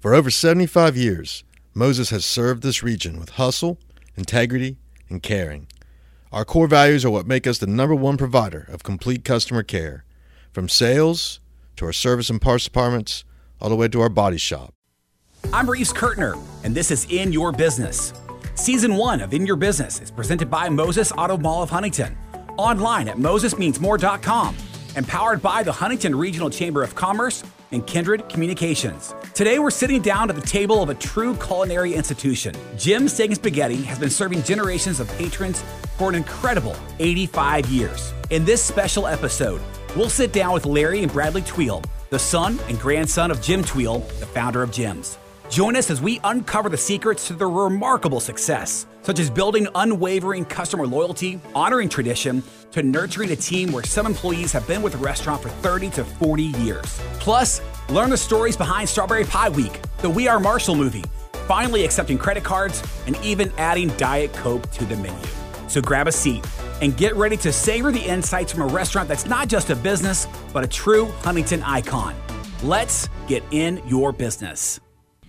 For over 75 years, Moses has served this region with hustle, integrity, and caring. Our core values are what make us the number one provider of complete customer care, from sales to our service and parts departments, all the way to our body shop. I'm Reeves Kurtner, and this is In Your Business. Season one of In Your Business is presented by Moses Auto Mall of Huntington, online at mosesmeansmore.com, and powered by the Huntington Regional Chamber of Commerce and Kindred Communications. Today, we're sitting down at the table of a true culinary institution. Jim's Steak and Spaghetti has been serving generations of patrons for an incredible 85 years. In this special episode, we'll sit down with Larry and Bradley Tweel, the son and grandson of Jim Tweel, the founder of Jim's. Join us as we uncover the secrets to their remarkable success, such as building unwavering customer loyalty, honoring tradition, to nurturing a team where some employees have been with the restaurant for 30 to 40 years. Plus, learn the stories behind Strawberry Pie Week, the We Are Marshall movie, finally accepting credit cards, and even adding Diet Coke to the menu. So grab a seat and get ready to savor the insights from a restaurant that's not just a business, but a true Huntington icon. Let's get in your business.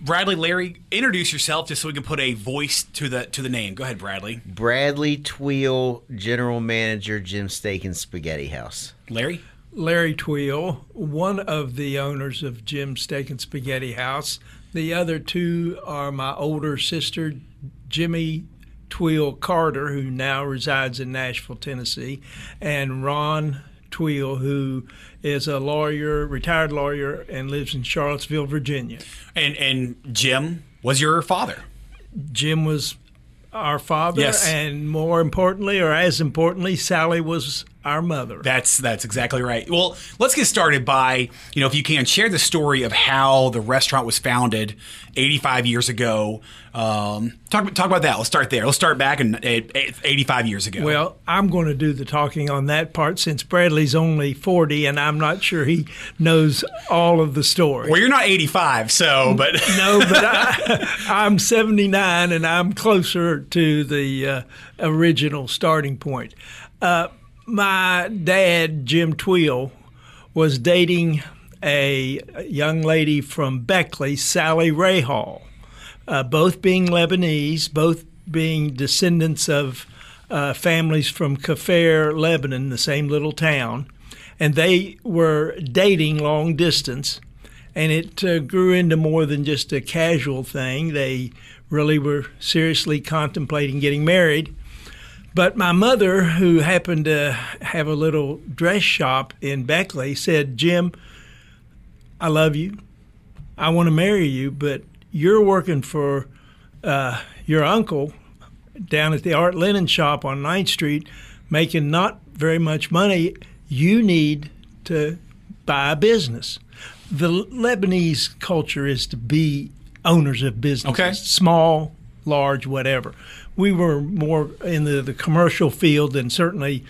Bradley, Larry, introduce yourself just so we can put a voice to the to the name. Go ahead, Bradley. Bradley Tweel, General Manager, Jim Steak and Spaghetti House. Larry. Larry Tweel, one of the owners of Jim Steak and Spaghetti House. The other two are my older sister, Jimmy Tweel Carter, who now resides in Nashville, Tennessee, and Ron Tweel, who is a lawyer, retired lawyer, and lives in Charlottesville, Virginia. And and Jim was your father. Jim was our father, Yes. and more importantly, or as importantly, Sally was our mother. That's that's exactly right. Well, let's get started by you know if you can share the story of how the restaurant was founded 85 years ago. Um, talk talk about that. Let's start there. Let's start back in at, at 85 years ago. Well, I'm going to do the talking on that part since Bradley's only 40 and I'm not sure he knows all of the story. well, you're not 85, so but no, but I, I'm 79 and I'm closer to the uh, original starting point. Uh, my dad, Jim Tweel, was dating a young lady from Beckley, Sally Rahal, uh, both being Lebanese, both being descendants of uh, families from Kafir, Lebanon, the same little town. And they were dating long distance and it uh, grew into more than just a casual thing. They really were seriously contemplating getting married. But my mother, who happened to have a little dress shop in Beckley, said, Jim, I love you. I want to marry you, but you're working for uh, your uncle down at the Art Linen shop on 9th Street, making not very much money. You need to buy a business. The Lebanese culture is to be owners of businesses, Okay. small, large, whatever. We were more in the, the commercial field than certainly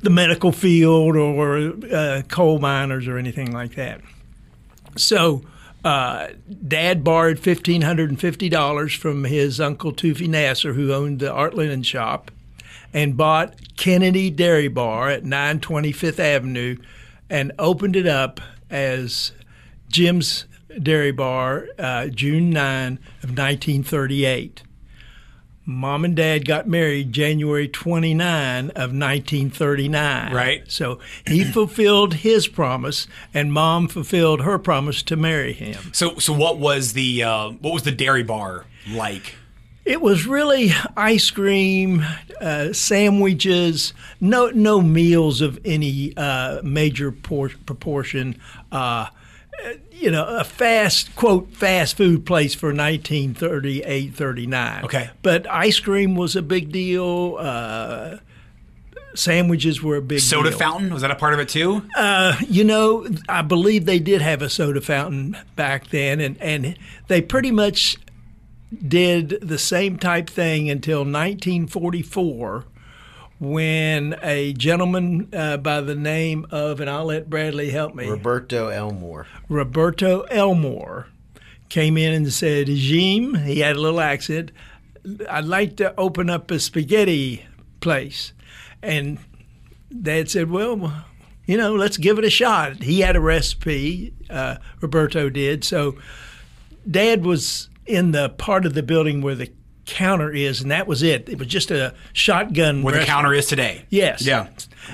the medical field or uh, coal miners or anything like that. So, uh, Dad borrowed fifteen hundred and fifty dollars from his uncle Tufi Nasser, who owned the art linen shop, and bought Kennedy Dairy Bar at nine twenty Fifth Avenue, and opened it up as Jim's Dairy Bar, uh, June 9 of 1938. Mom and Dad got married January 29 of 1939. Right. So he fulfilled his promise, and Mom fulfilled her promise to marry him. so so what was the uh, what was the dairy bar like? It was really ice cream, uh, sandwiches, no no meals of any uh, major por- proportion. Uh, you know, a fast quote fast food place for 1938, 39. Okay. but ice cream was a big deal. Uh, sandwiches were a big Soda deal. fountain was that a part of it too? You know, I believe they did have a soda fountain back then, and, and they pretty much did the same type thing until 1944 when a gentleman uh, by the name of, and I'll let Bradley help me, Roberto Elmore. Roberto Elmore came in and said, Jim, he had a little accent, I'd like to open up a spaghetti place. And Dad said, well, you know, let's give it a shot. He had a recipe, uh, Roberto did. So Dad was in the part of the building where the counter is, and that was it. It was just a shotgun. Where the counter is today. Yes. Yeah.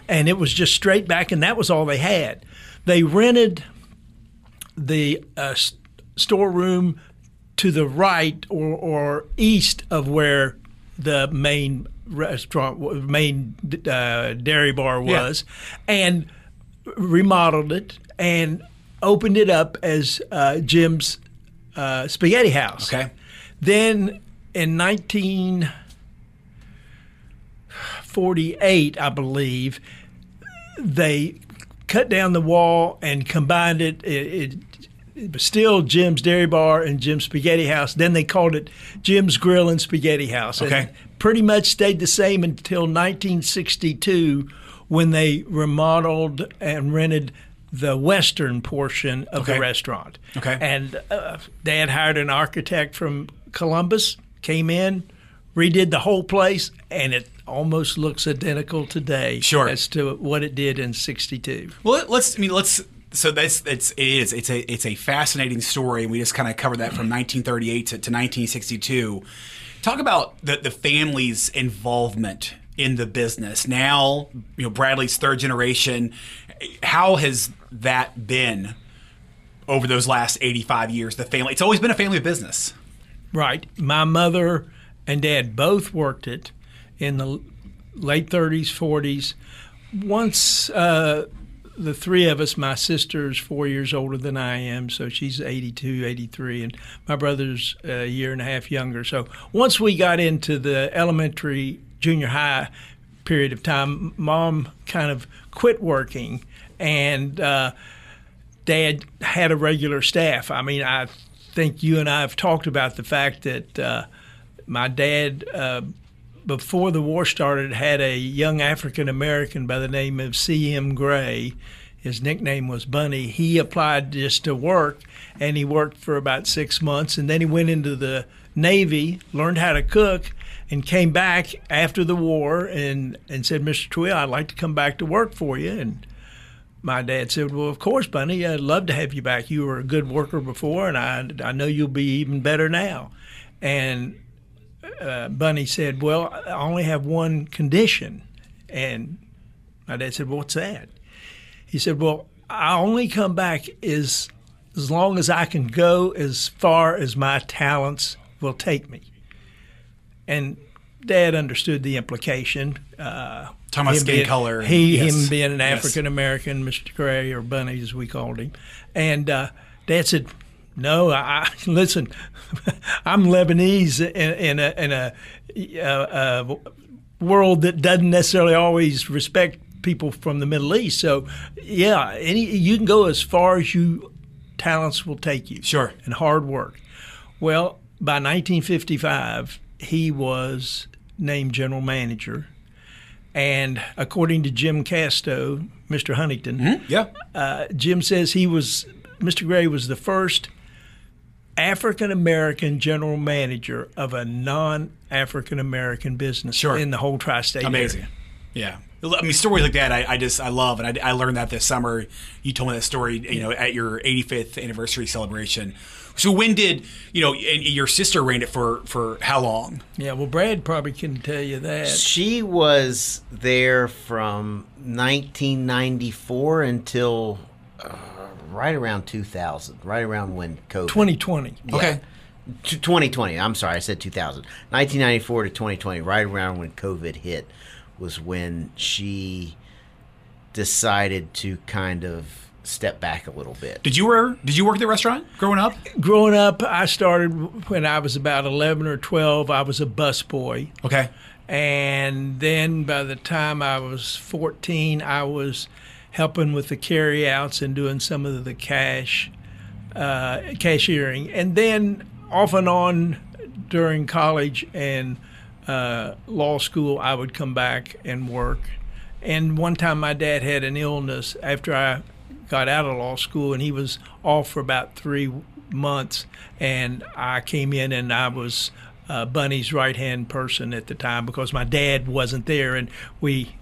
And it was just straight back, and that was all they had. They rented the uh, storeroom to the right or, or east of where the main restaurant, main uh, dairy bar Yeah. was, and remodeled it and opened it up as uh, Jim's uh, Spaghetti House. Okay. Then in 1948, I believe, they cut down the wall and combined it. It, it, it was still Jim's Dairy Bar and Jim's Spaghetti House. Then they called it Jim's Grill and Spaghetti House. And Okay. pretty much stayed the same until 1962 when they remodeled and rented the western portion of Okay. the restaurant. Okay. And uh, had hired an architect from Columbus, came in, redid the whole place, and it almost looks identical today Sure. as to what it did in 62. Well, let's. I mean, let's. So that's it's it is it's a it's a fascinating story, and we just kind of covered that from 1938 to, to 1962. Talk about the the family's involvement in the business. Now, you know, Bradley's third generation. How has that been over those last 85 years? The family. It's always been a family business. Right. My mother and dad both worked it in the late 30s, 40s. Once uh, the three of us, my sister's four years older than I am, so she's 82, 83, and my brother's a year and a half younger. So once we got into the elementary, junior high period of time, mom kind of quit working and uh, dad had a regular staff. I mean, I think you and I have talked about the fact that uh, my dad, uh, before the war started, had a young African American by the name of C.M. Gray. His nickname was Bunny. He applied just to work, and he worked for about six months, and then he went into the Navy, learned how to cook, and came back after the war and, and said, Mr. Tweel, I'd like to come back to work for you. And my dad said, "Well, of course, Bunny. I'd love to have you back. You were a good worker before, and I I know you'll be even better now." And uh, Bunny said, "Well, I only have one condition." And my dad said, well, "What's that?" He said, "Well, I only come back as as long as I can go as far as my talents will take me." And Dad understood the implication. Uh, Talking about skin being- color and- He, yes. him being an African American, Mr. Gray or Bunny as we called him, and uh, Dad said, "No, I, I listen. I'm Lebanese in, in a in a, uh, uh, world that doesn't necessarily always respect people from the Middle East. So, yeah, any you can go as far as you talents will take you. Sure. and hard work. Well, by 1955, he was named general manager. And according to Jim Casto, Mr. Huntington, Yeah. uh, Jim says he was Mr. Gray was the first African American general manager of a non-African American business Sure. in the whole tri-state Amazing. area. Yeah. I mean, stories like that, I, I just, I love. And I, I learned that this summer. You told me that story, you know, at your 85th anniversary celebration. So when did, you know, and your sister ran it for, for how long? Yeah, well, Brad probably can tell you that. She was there from 1994 until uh, right around 2000, right around when COVID. 2020. Okay. 2020. I'm sorry, I said 2000. 1994 to 2020, right around when COVID hit, was when she decided to kind of step back a little bit. Did you work, did you work at the restaurant growing up? Growing up, I started when I was about 11 or 12. I was a busboy. Okay. And then by the time I was 14, I was helping with the carryouts and doing some of the cash uh, cashiering. And then off and on during college and uh, law school, I would come back and work. And one time my dad had an illness after I got out of law school, and he was off for about three months. And I came in and I was uh, Bunny's right hand person at the time because my dad wasn't there, and we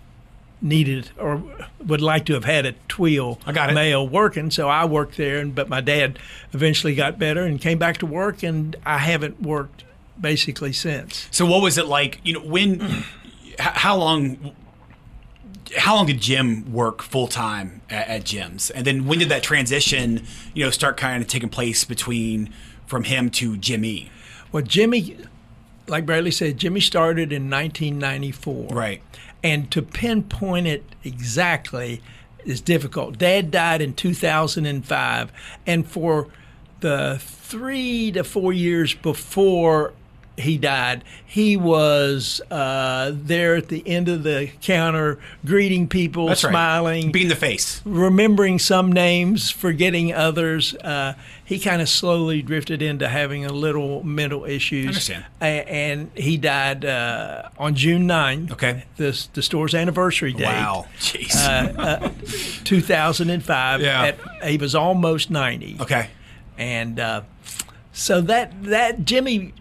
needed or would like to have had a Tweel I got it. male working, so I worked there. And but my dad eventually got better and came back to work, and I haven't worked basically since. So what was it like? You know, when, how long, how long did Jim work full time at, at Jim's, and then when did that transition, you know, start kind of taking place between from him to Jimmy? Well, Jimmy, like Bradley said, Jimmy started in 1994. Right. And to pinpoint it exactly is difficult. Dad died in 2005. And for the three to four years before he died, he was uh, there at the end of the counter greeting people, That's right. smiling Being the face. remembering some names, forgetting others. Uh, he kind of slowly drifted into having a little mental issues. understand. A- and he died uh, on June 9th. Okay. The, the store's anniversary date. Wow. Jeez. Uh, 2005. Yeah. At, he was almost 90 okay. and uh, so that that Jimmy,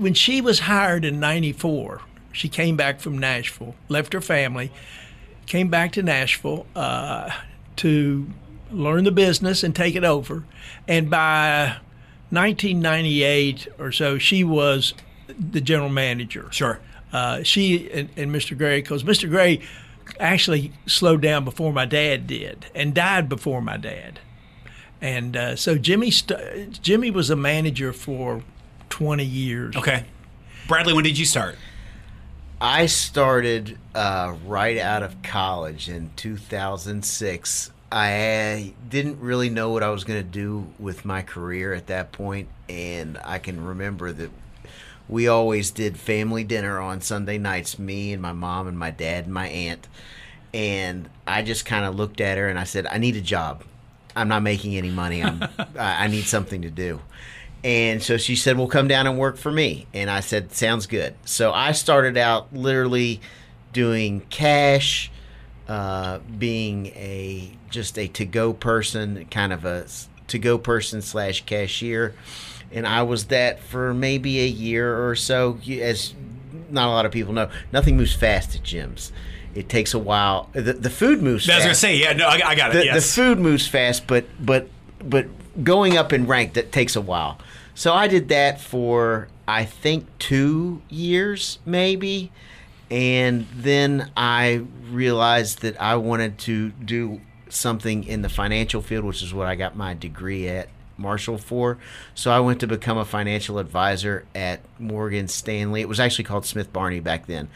when she was hired in '94, she came back from Nashville, left her family, came back to Nashville uh, to learn the business and take it over, and by 1998 or so, she was the general manager. Sure. Uh, she and, and Mr. Gray, because Mr. Gray actually slowed down before my dad did and died before my dad. And uh, so Jimmy, st- Jimmy was a manager for 20 years. Okay. Bradley, when did you start? I started uh, right out of college in 2006. I didn't really know what I was going to do with my career at that point, and I can remember that we always did family dinner on Sunday nights. Me and my mom and my dad and my aunt, and I just kind of looked at her and I said, "I need a job. I'm not making any money. I'm, I I need something to do." And so she said, Well, come down and work for me. And I said, Sounds good. So I started out literally doing cash, uh, being a just a to go person, kind of a to go person slash cashier. And I was that for maybe a year or so. As not a lot of people know, nothing moves fast at Jim's. It takes a while. The, the food moves I was fast to say, yeah, no, I, I got it. the, yes. the food moves fast, but but but going up in rank that takes a while. So I did that for I think two years maybe, and then I realized that I wanted to do something in the financial field, which is what I got my degree at Marshall for. So I went to become a financial advisor at Morgan Stanley. It was actually called Smith Barney back then.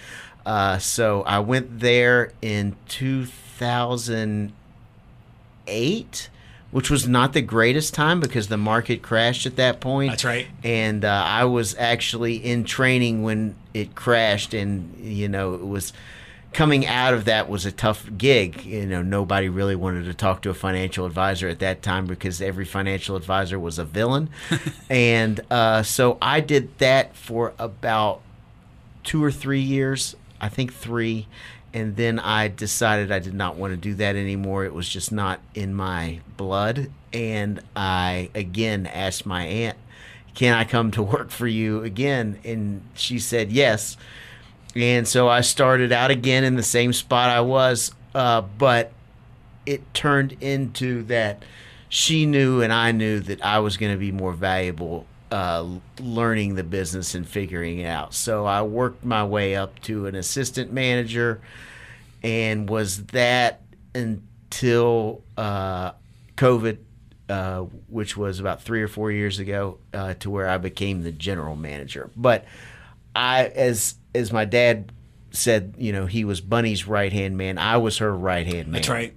Uh, so I went there in 2008, which was not the greatest time because the market crashed at that point. That's right. And uh, I was actually in training when it crashed, and you know it was coming out of that was a tough gig. You know, nobody really wanted to talk to a financial advisor at that time because every financial advisor was a villain. and uh, so I did that for about two or three years, I think three. And then I decided I did not want to do that anymore. It was just not in my blood. And I again asked my aunt, Can I come to work for you again? And she said yes. And so I started out again in the same spot I was, uh, but it turned into that she knew and I knew that I was going to be more valuable uh, learning the business and figuring it out. So I worked my way up to an assistant manager and was that until uh, COVID, uh, which was about three or four years ago, uh, to where I became the general manager. But I, as as my dad said, you know, he was Bunny's right hand man. I was her right hand man. That's right.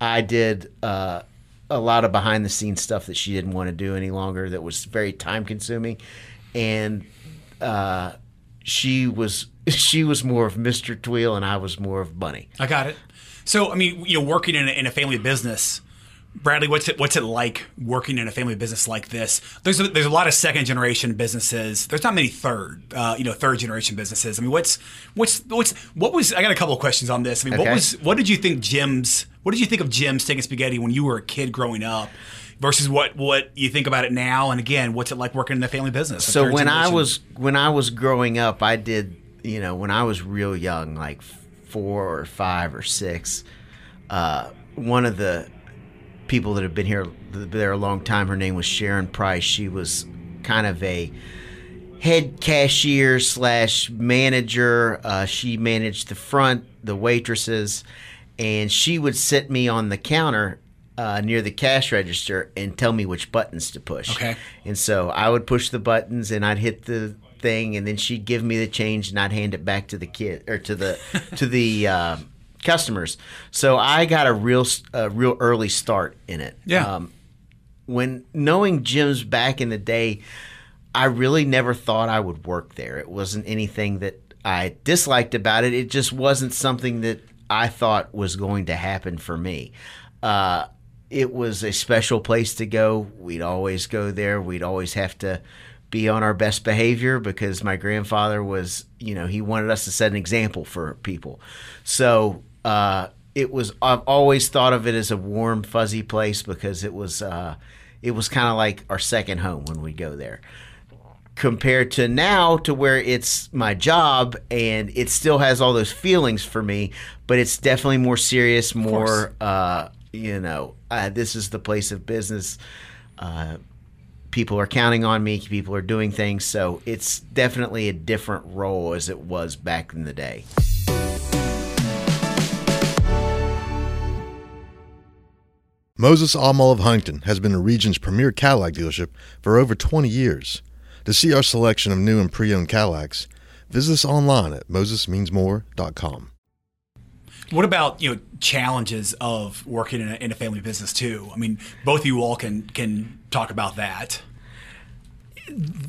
I did uh, a lot of behind the scenes stuff that she didn't want to do any longer. That was very time consuming, and uh, she was she was more of Mister Tweel, and I was more of Bunny. I got it. So, I mean, you know, working in a, in a family business, Bradley, what's it what's it like working in a family business like this? There's a, there's a lot of second generation businesses. There's not many third, uh, you know, third generation businesses. I mean, what's what's what's what was? I got a couple of questions on this. I mean, what was what did you think Jim's? What did you think of Jim's Steak and Spaghetti when you were a kid growing up? Versus what what you think about it now, and again, what's it like working in the family business? So when I was when I was growing up, I did you know when I was real young, like four or five or six. Uh, one of the people that have been here there a long time, her name was Sharon Price. She was kind of a head cashier slash manager. Uh, she managed the front, the waitresses, and she would sit me on the counter uh, near the cash register and tell me which buttons to push. Okay. And so I would push the buttons and I'd hit the thing, and then she'd give me the change and I'd hand it back to the kid or to the to the uh, customers. So I got a real a real early start in it. Yeah. Um, when knowing Jim's back in the day, I really never thought I would work there. It wasn't anything that I disliked about it. It just wasn't something that I thought was going to happen for me. Uh, it was a special place to go. We'd always go there. We'd always have to be on our best behavior because my grandfather was, you know, he wanted us to set an example for people. So uh, it was. I've always thought of it as a warm, fuzzy place because it was. Uh, it was kind of like our second home when we go there compared to now to where it's my job and it still has all those feelings for me but it's definitely more serious more uh, you know uh, this is the place of business. Uh, people are counting on me people are doing things so it's definitely a different role as it was back in the day. Moses Automall of Huntington has been the region's premier Cadillac dealership for over 20 years. To see our selection of new and pre-owned Cadillacs, visit us online at mosesmeansmore.com. What about you know challenges of working in a, in a family business too? I mean, both of you all can can talk about that.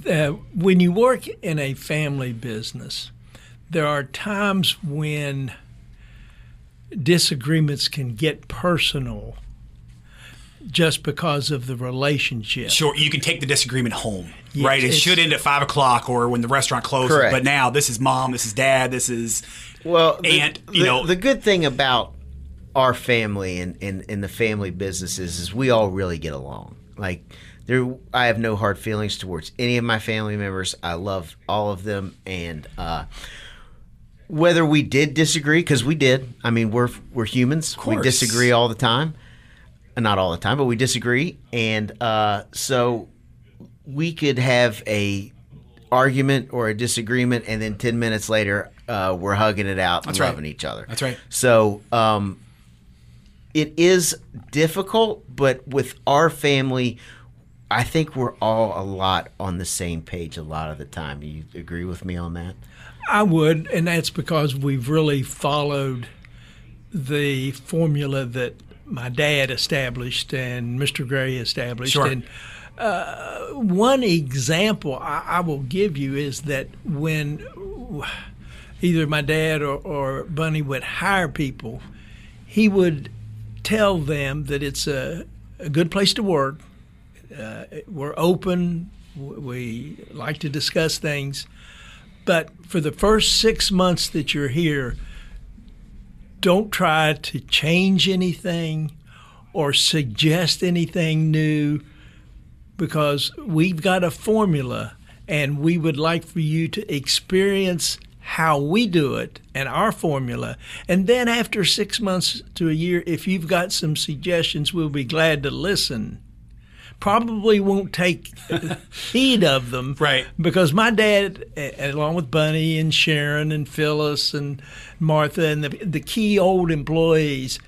uh, when you work in a family business, there are times when disagreements can get personal just because of the relationship. Sure, you can take the disagreement home, Yes, right? It should end at five o'clock or when the restaurant closes. Correct. But now this is mom, this is dad, this is Well, the, you the- know- the good thing about our family and in, in the family businesses is we all really get along. Like there, I have no hard feelings towards any of my family members. I love all of them, and uh, whether we did disagree, because we did. I mean, we're we're humans. We course. disagree all the time, not all the time, but we disagree, and uh, so we could have a argument or a disagreement, and then ten minutes later, uh, we're hugging it out and That's right. loving each other. That's right. So um, it is difficult, but with our family, I think we're all a lot on the same page a lot of the time. You agree with me on that? I would, and that's because we've really followed the formula that my dad established and Mr. Gray established. Sure. And uh, one example I, I will give you is that when either my dad or, or Bunny would hire people, he would tell them that it's a, a good place to work. Uh, we're open. We like to discuss things. But for the first six months that you're here, don't try to change anything or suggest anything new because we've got a formula and we would like for you to experience how we do it and our formula. And then after six months to a year, if you've got some suggestions, we'll be glad to listen. Probably won't take heed of them. Right. Because my dad, along with Bunny and Sharon and Phyllis and Martha and the, the key old employees,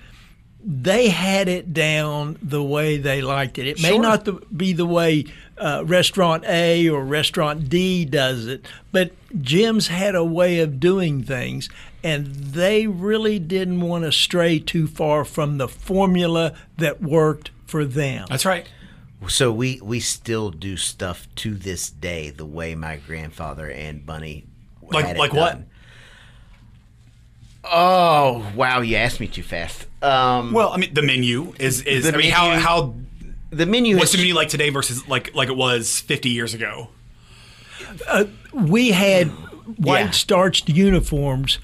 they had it down the way they liked it. It may Sure. not the, be the way uh, restaurant A or restaurant D does it, but Jim's had a way of doing things, and they really didn't want to stray too far from the formula that worked for them. that's right. So we we still do stuff to this day the way my grandfather and Bunny Like- had it like what? Oh wow! You asked me too fast. Um, Well, I mean, the menu is is. I mean, how menu- how the menu what's has the menu like today versus like like it was fifty years ago? we had white Yeah. starched uniforms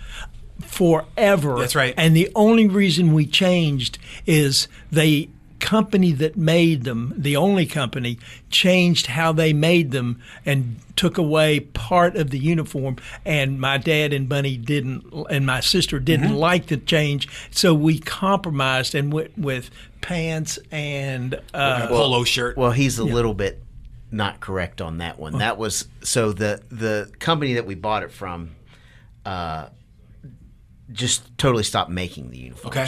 forever. That's right. And the only reason we changed is they company that made them, the only company, changed how they made them and took away part of the uniform. And my dad and Bunny didn't, and my sister didn't like the change, so we compromised and went with pants and uh, a polo shirt. Well, he's a little bit not correct on that one. That was so the the company that we bought it from uh, just totally stopped making the uniforms. Okay.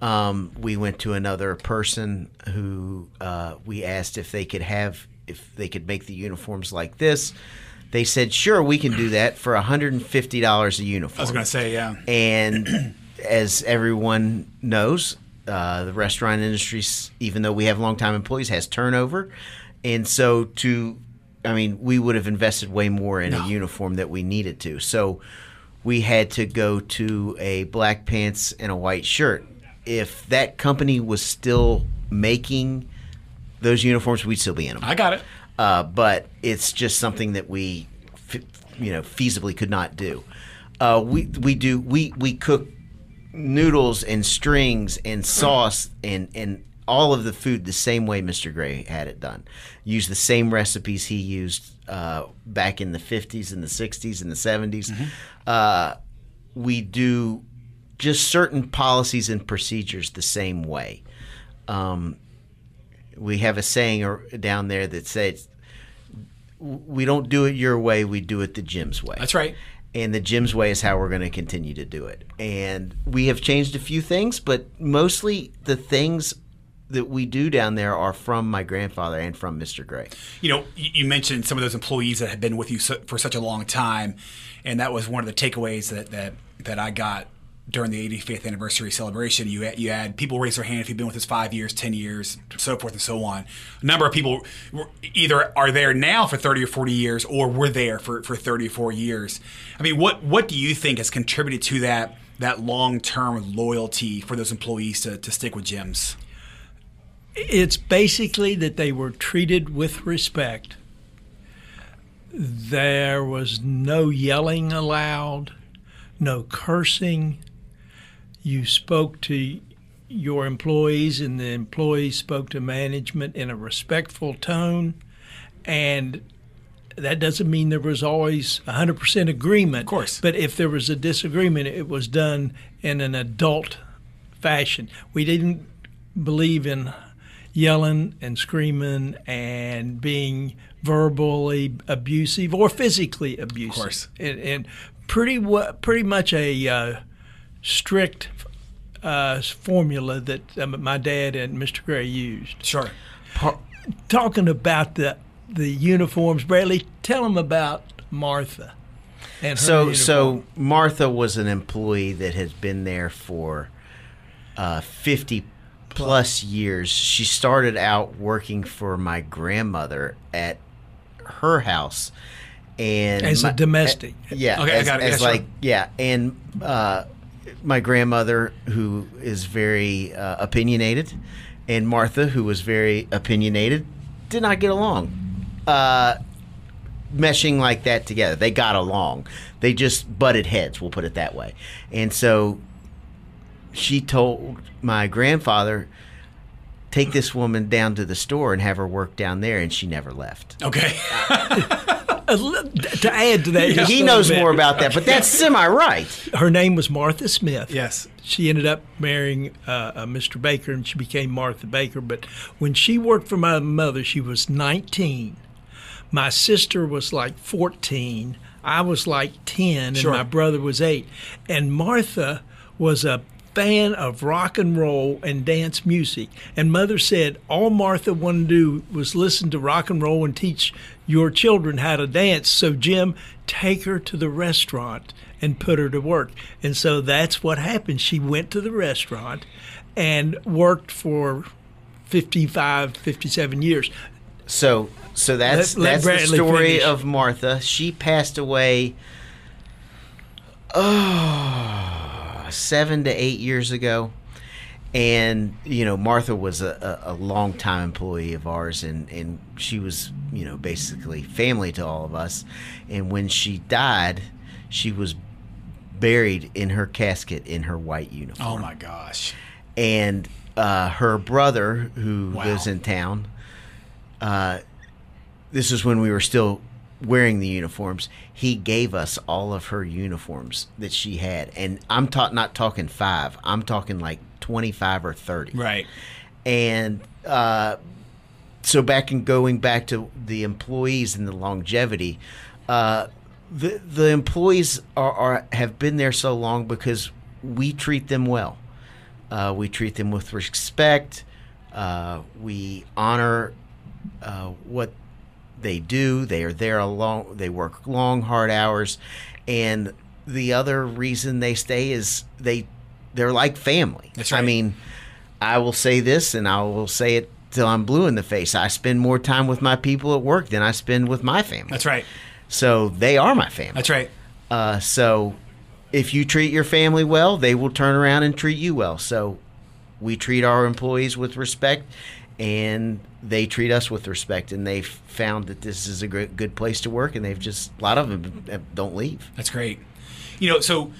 Um, we went to another person who uh, we asked if they could have if they could make the uniforms like this. They said, "Sure, we can do that for $150 a uniform." I was going to say, yeah. And as everyone knows, uh, the restaurant industry, even though we have longtime employees, has turnover. And so, to, I mean, we would have invested way more in a uniform that we needed to. So, we had to go to a black pants and a white shirt. If that company was still making those uniforms, we'd still be in them. I got it. Uh, but it's just something that we, you know, feasibly could not do. Uh, we we do we we cook noodles and strings and sauce and and all of the food the same way Mr. Gray had it done. Use the same recipes he used uh, back in the 50s and the 60s and the 70s. Uh, we do just certain policies and procedures the same way. Um, we have a saying down there that says, "We don't do it your way; we do it the Jim's way." That's right. and the Jim's way is how we're going to continue to do it. And we have changed a few things, but mostly the things that we do down there are from my grandfather and from Mr. Gray. you know, you mentioned some of those employees that had been with you for such a long time, and that was one of the takeaways that that that I got during the 85th anniversary celebration. You had, you had people raise their hand if you've been with us five years, ten years, so forth and so on. A number of people either are there now for 30 or 40 years, or were there for, for 30 or 40 years. I mean, what what do you think has contributed to that that long term loyalty for those employees to, to stick with Jim's? It's basically that they were treated with respect. There was no yelling allowed, no cursing. You spoke to your employees, and the employees spoke to management in a respectful tone. And that doesn't mean there was always 100% agreement. Of course. But if there was a disagreement, it was done in an adult fashion. We didn't believe in yelling and screaming and being verbally abusive or physically abusive. of course. And, and pretty pretty much a uh, strict uh, formula that um, my dad and Mr. Gray used. Sure. Talking about the the uniforms, Bradley, tell them about Martha. And her So, uniform. so Martha was an employee that has been there for uh, 50 plus years. She started out working for my grandmother at her house. And As a my- domestic. Yeah. Okay, I got it. as Yeah, sure. yeah, and uh, my grandmother, who is very uh, opinionated, and Martha, who was very opinionated, did not get along. Uh, meshing like that together, they got along. They just butted heads. We'll put it that way. And so she told my grandfather. Take this woman down to the store and have her work down there, and she never left. Okay. A li- to add to that, just He knows more about that, but that's semi right. Her name was Martha Smith. yes. She ended up marrying uh, uh, Mr. Baker, and she became Martha Baker. But when she worked for my mother, she was 19. My sister was like 14. I was like 10, and my brother was 8. And Martha was a fan of rock and roll and dance music. And mother said all Martha wanted to do was listen to rock and roll and teach your children how to dance. So, Jim, take her to the restaurant and put her to work. And so that's what happened. She went to the restaurant and worked for 55, 57 years. So so that's Let- let that's the story finish. of Martha. She passed away oh seven to eight years ago. And you know, Martha was a, a, a long time employee of ours, and, and she was you know basically family to all of us. And when she died, she was buried in her casket in her white uniform Oh my gosh. and uh, her brother, who Wow. lives in town, uh, this is when we were still wearing the uniforms. He gave us all of her uniforms that she had, and I'm ta- not talking five. I'm talking like twenty five or thirty. Right. And uh, so back and going back to the employees and the longevity, uh, the the employees are, are have been there so long because we treat them well. Uh, we treat them with respect. Uh, we honor uh, what they do. They are there a long. They work long, hard hours, and the other reason they stay is they they're like family. That's right. I mean, I will say this, and I will say it till I'm blue in the face. I spend more time with my people at work than I spend with my family. That's right. So they are my family. That's right. Uh, so if you treat your family well, they will turn around and treat you well. So we treat our employees with respect, and they treat us with respect. And they've found that this is a great, good place to work, and they've just a lot of them don't leave. That's great. You know, so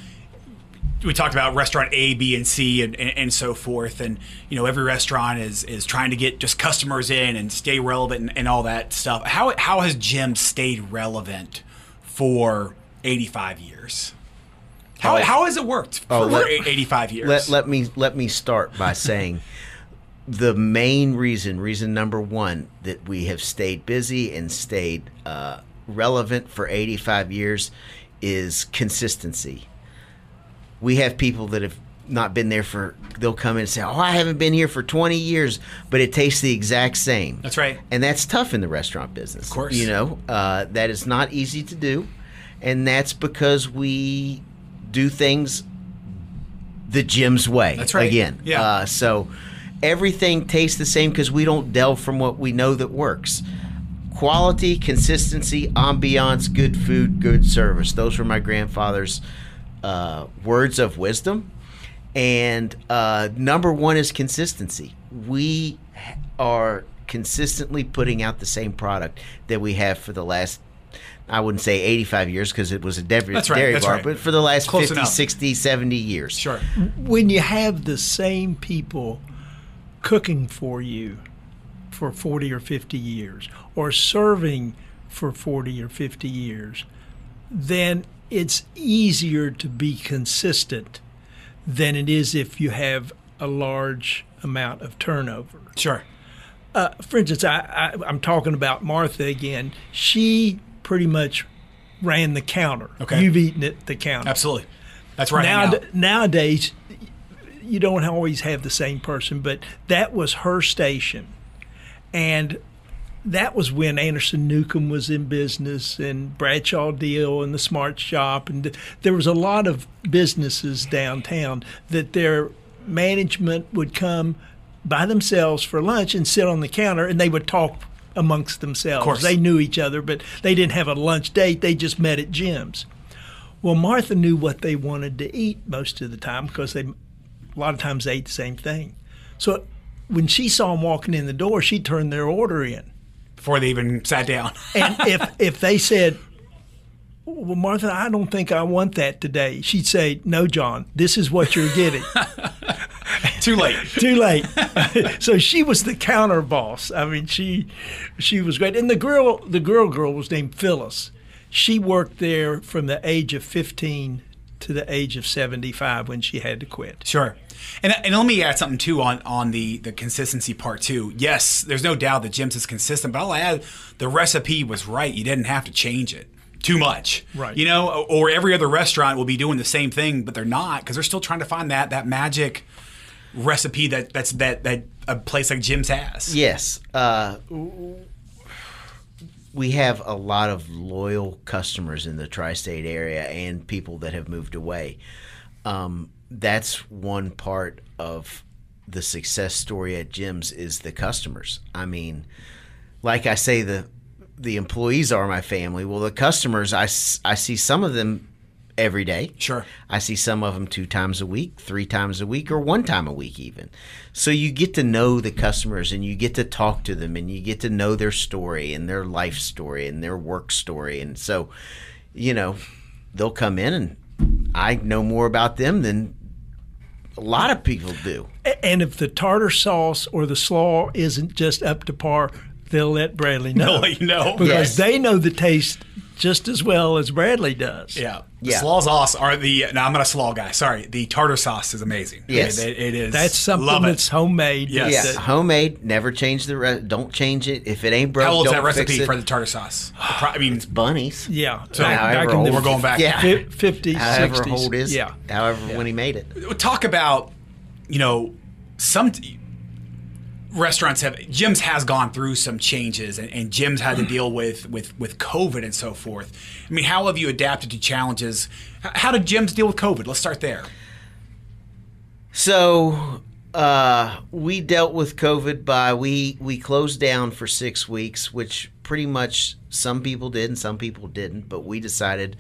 we talked about restaurant A, B, and C, and, and, and so forth. And you know, every restaurant is is trying to get just customers in and stay relevant and, and all that stuff. How how has Jim stayed relevant for eighty five years? How, Oh. how has it worked for, Oh, let- eighty five years? Let, let me let me start by saying the main reason, reason number one, that we have stayed busy and stayed uh, relevant for 85 years is consistency. We have people that have not been there for they'll come in and say, "Oh, I haven't been here for 20 years, but it tastes the exact same." That's right. and that's tough in the restaurant business. Of course. you know uh, that is not easy to do, and that's because we do things the Jim's way. That's right. Again, Yeah. Uh, so everything tastes the same because we don't delve from what we know that works. Quality, consistency, ambiance, good food, good service. Those were my grandfather's uh, words of wisdom. And uh, number one is consistency. We are consistently putting out the same product that we have for the last, I wouldn't say 85 years because it was a dairy, That's right, dairy bar, right. but for the last Close 50, enough. 60, 70 years. sure. when you have the same people cooking for you for 40 or 50 years or serving for 40 or 50 years, then it's easier to be consistent than it is if you have a large amount of turnover. Sure. Uh, for instance, I, I, I'm talking about Martha again. She pretty much ran the counter. Okay. You've eaten at the counter. Absolutely. That's right. Now, nowadays, you don't always have the same person, but that was her station. And that was when Anderson Newcomb was in business and Bradshaw Diehl and the Smart Shop. And there was a lot of businesses downtown that their management would come by themselves for lunch and sit on the counter and they would talk amongst themselves. Of course. They knew each other, but they didn't have a lunch date. They just met at Jim's. Well, Martha knew what they wanted to eat most of the time because they, a lot of times, they ate the same thing. So when she saw them walking in the door, she turned their order in. Before they even sat down. And if if they said, "Well, Martha, I don't think I want that today," she'd say, "No, John, this is what you're getting." Too late. Too late. so she was the counter boss. I mean, she she was great. And the girl, the girl girl was named Phyllis. She worked there from the age of 15 to the age of 75 when she had to quit. Sure. And, and let me add something too on, on the, the consistency part too. Yes, there's no doubt that Jim's is consistent, but I'll add the recipe was right. You didn't have to change it too much. Right. You know, or every other restaurant will be doing the same thing, but they're not because they're still trying to find that that magic recipe that that's that that a place like Jim's has. Yes. Uh, we have a lot of loyal customers in the tri state area and people that have moved away. Um, that's one part of the success story at Jim's is the customers. I mean, like I say, the the employees are my family. Well, the customers, I, I see some of them every day. Sure. I see some of them two times a week, three times a week, or one time a week, even. So you get to know the customers and you get to talk to them and you get to know their story and their life story and their work story. And so, you know, they'll come in and I know more about them than A lot of people do. And if the tartar sauce or the slaw isn't just up to par, they'll let Bradley know. They'll let you know. because Yes. they know the taste just as well as Bradley does. Yeah. The Yeah. slaw sauce are the. Now I'm not a slaw guy. Sorry. The tartar sauce is amazing. Yes. it, it is. That's something Love it. that's homemade. Yes. Yeah, that- homemade. Never change the. Re- don't change it if it ain't broke. How old's don't that recipe it. for the tartar sauce? The pro- I mean, it's Bunny's? yeah. So back, back in the we're going back. Yeah. fi- 50s, However 60s. old is. Yeah. However, when he made it. talk about you know some restaurants have Jim's has gone through some changes and, and Jim's had to deal with with with covid and so forth i mean how have you adapted to challenges how did Jim's deal with covid let's start there So uh, we dealt with COVID by we we closed down for six weeks, which pretty much some people did and some people didn't. But we decided,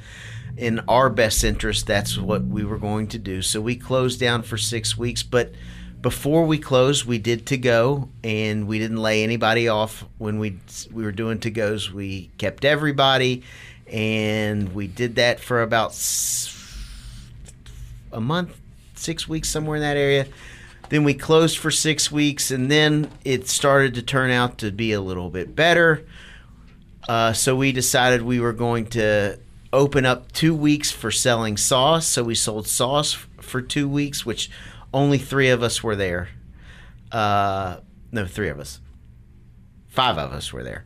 in our best interest, that's what we were going to do. So we closed down for six weeks. But before we closed, we did to go, and we didn't lay anybody off when we we were doing to goes. We kept everybody, and we did that for about. a month, six weeks, somewhere in that area. Then we closed for six weeks, and then it started to turn out to be a little bit better. Uh, so we decided we were going to open up two weeks for selling sauce. So we sold sauce for two weeks, which only three of us were there. Uh, no, three of us. Five of us were there.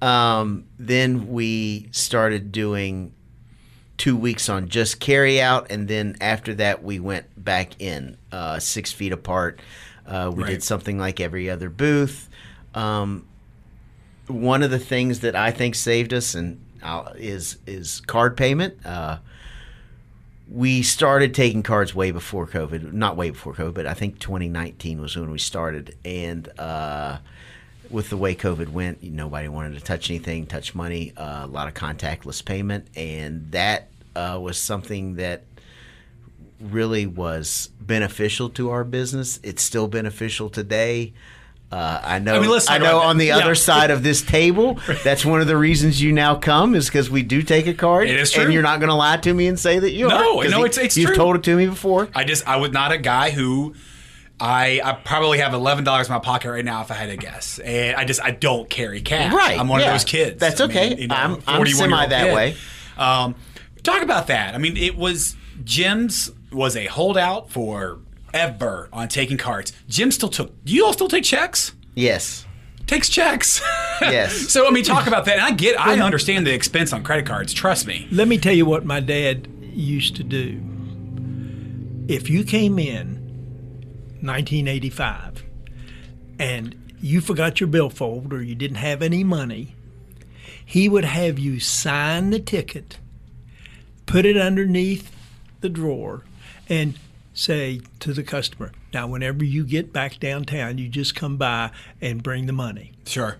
Um, then we started doing two weeks on just carry out, and then after that we went back in uh, six feet apart. Uh, we Right. did something like every other booth. Um, one of the things that I think saved us and uh, is is card payment. Uh, we started taking cards way before COVID, not way before COVID, but I think 2019 was when we started, and. Uh, with the way COVID went, nobody wanted to touch anything, touch money, uh, a lot of contactless payment, and that uh, was something that really was beneficial to our business. It's still beneficial today. Uh, I know. I mean, let's I know on the that. other side of this table, that's one of the reasons you now come is because we do take a card. It is true. and you're not going to lie to me and say that you are No, no, it's- it's you've true. told it to me before. i just i was not a guy who I, I probably have eleven dollars in my pocket right now if I had to guess, and I just I don't carry cash. Right, I'm one yeah. of those kids. That's I mean, okay. you know, I'm- I'm 41 semi that kid. way. Um, talk about that. I mean, it was Jim's was a holdout for ever on taking cards. Jim still took. Do you all still take checks? Yes. Takes checks. Yes. so I mean, talk about that. And I get. I understand the expense on credit cards. Trust me. Let me tell you what my dad used to do. If you came in 1985 and you forgot your billfold or you didn't have any money, he would have you sign the ticket, put it underneath the drawer, and say to the customer, now, whenever you get back downtown, you just come by and bring the money. Sure.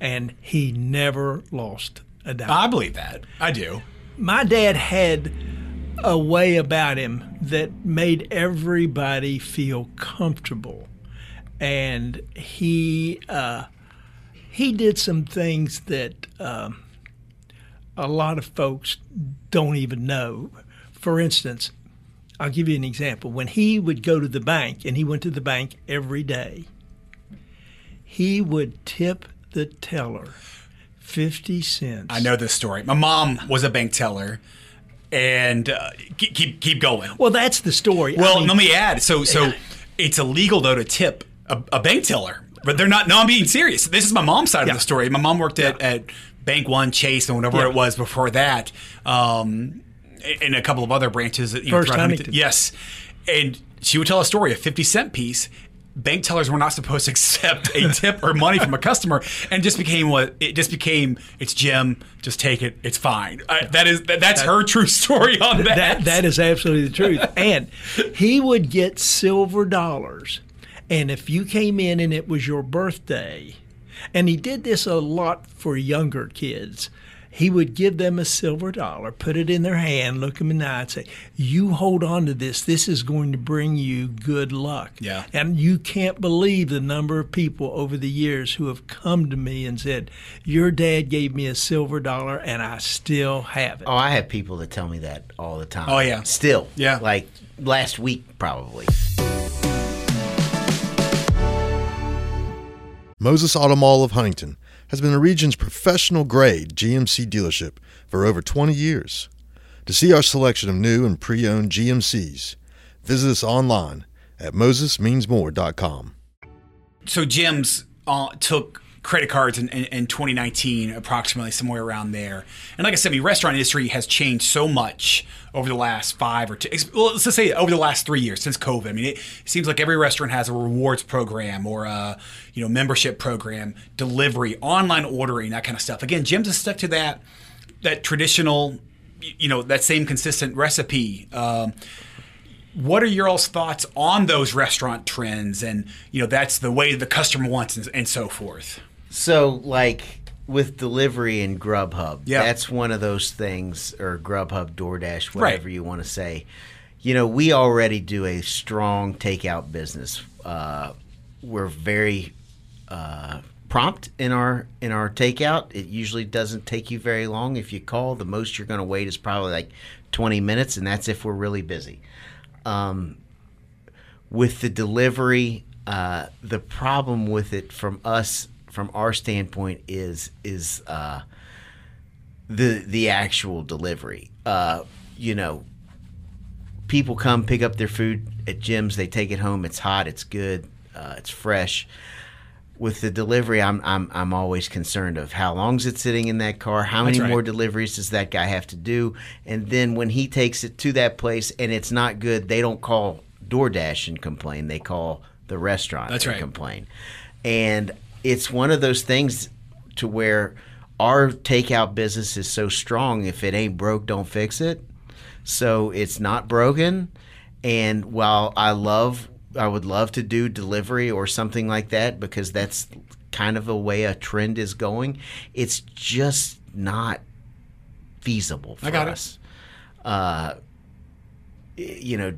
And he never lost a dime I believe that. I do. my dad had a way about him that made everybody feel comfortable and he uh, he did some things that um, a lot of folks don't even know for instance i'll give you an example when he would go to the bank and he went to the bank every day he would tip the teller 50 cents I know this story. My mom was a bank teller, and uh, keep, keep going. Well, that's the story. I Well, mean, let me add. So, so it's illegal though to tip a, a bank teller, but they're not. No, I'm being serious. This is my mom's side Yeah. of the story. My mom worked at, at Bank One, Chase, and whatever Yeah. it was before that, um, and a couple of other branches. That, you First know, Huntington. Yes, and she would tell a story, a fifty cent piece. Bank tellers were not supposed to accept a tip or money from a customer, and just became what it just became. It's Jim. Just take it. It's fine. I, that is that, that's her true story on that. that that is absolutely the truth. And he would get silver dollars, and if you came in and it was your birthday, and he did this a lot for younger kids he would give them a silver dollar, put it in their hand, look them in the eye, and say, You hold on to this. This is going to bring you good luck. Yeah. And you can't believe the number of people over the years who have come to me and said, Your dad gave me a silver dollar and I still have it. Oh, I have people that tell me that all the time. Oh, yeah. Still. Yeah. Like last week, probably. Moses Automall of Huntington has been the region's professional grade GMC dealership for over 20 years. To see our selection of new and pre owned GMCs, visit us online at mosesmeansmore.com. So Jim's uh, took credit cards in, in, in 2019, approximately somewhere around there. And like I said, the restaurant industry has changed so much over the last five or two. Well, let's just say over the last three years since COVID. I mean, it seems like every restaurant has a rewards program or a you know membership program, delivery, online ordering, that kind of stuff. Again, Jim's has stuck to that that traditional, you know, that same consistent recipe. Um, what are your all's thoughts on those restaurant trends and you know that's the way the customer wants and so forth So, like with delivery and Grubhub, Yeah. that's one of those things, or Grubhub, DoorDash, Right. whatever you want to say. You know, we already do a strong takeout business. Uh, we're very uh, prompt in our in our takeout. It usually doesn't take you very long. If you call, the most you're going to wait is probably like 20 minutes, and that's if we're really busy. Um, with the delivery, uh, the problem with it from us, from our standpoint, is is uh, the the actual delivery. Uh, you know, people come pick up their food at Jim's. They take it home. It's hot. It's good. Uh, it's fresh. With the delivery, I'm I'm I'm always concerned of how long's it sitting in that car. How many right. more deliveries does that guy have to do? And then when he takes it to that place and it's not good, they don't call DoorDash and complain. They call the restaurant That's and right. complain. And it's one of those things to where our takeout business is so strong. If it ain't broke, don't fix it. So it's not broken. And while I love, I would love to do delivery or something like that because that's kind of a way a trend is going. It's just not feasible for I got it. us. Uh, you know,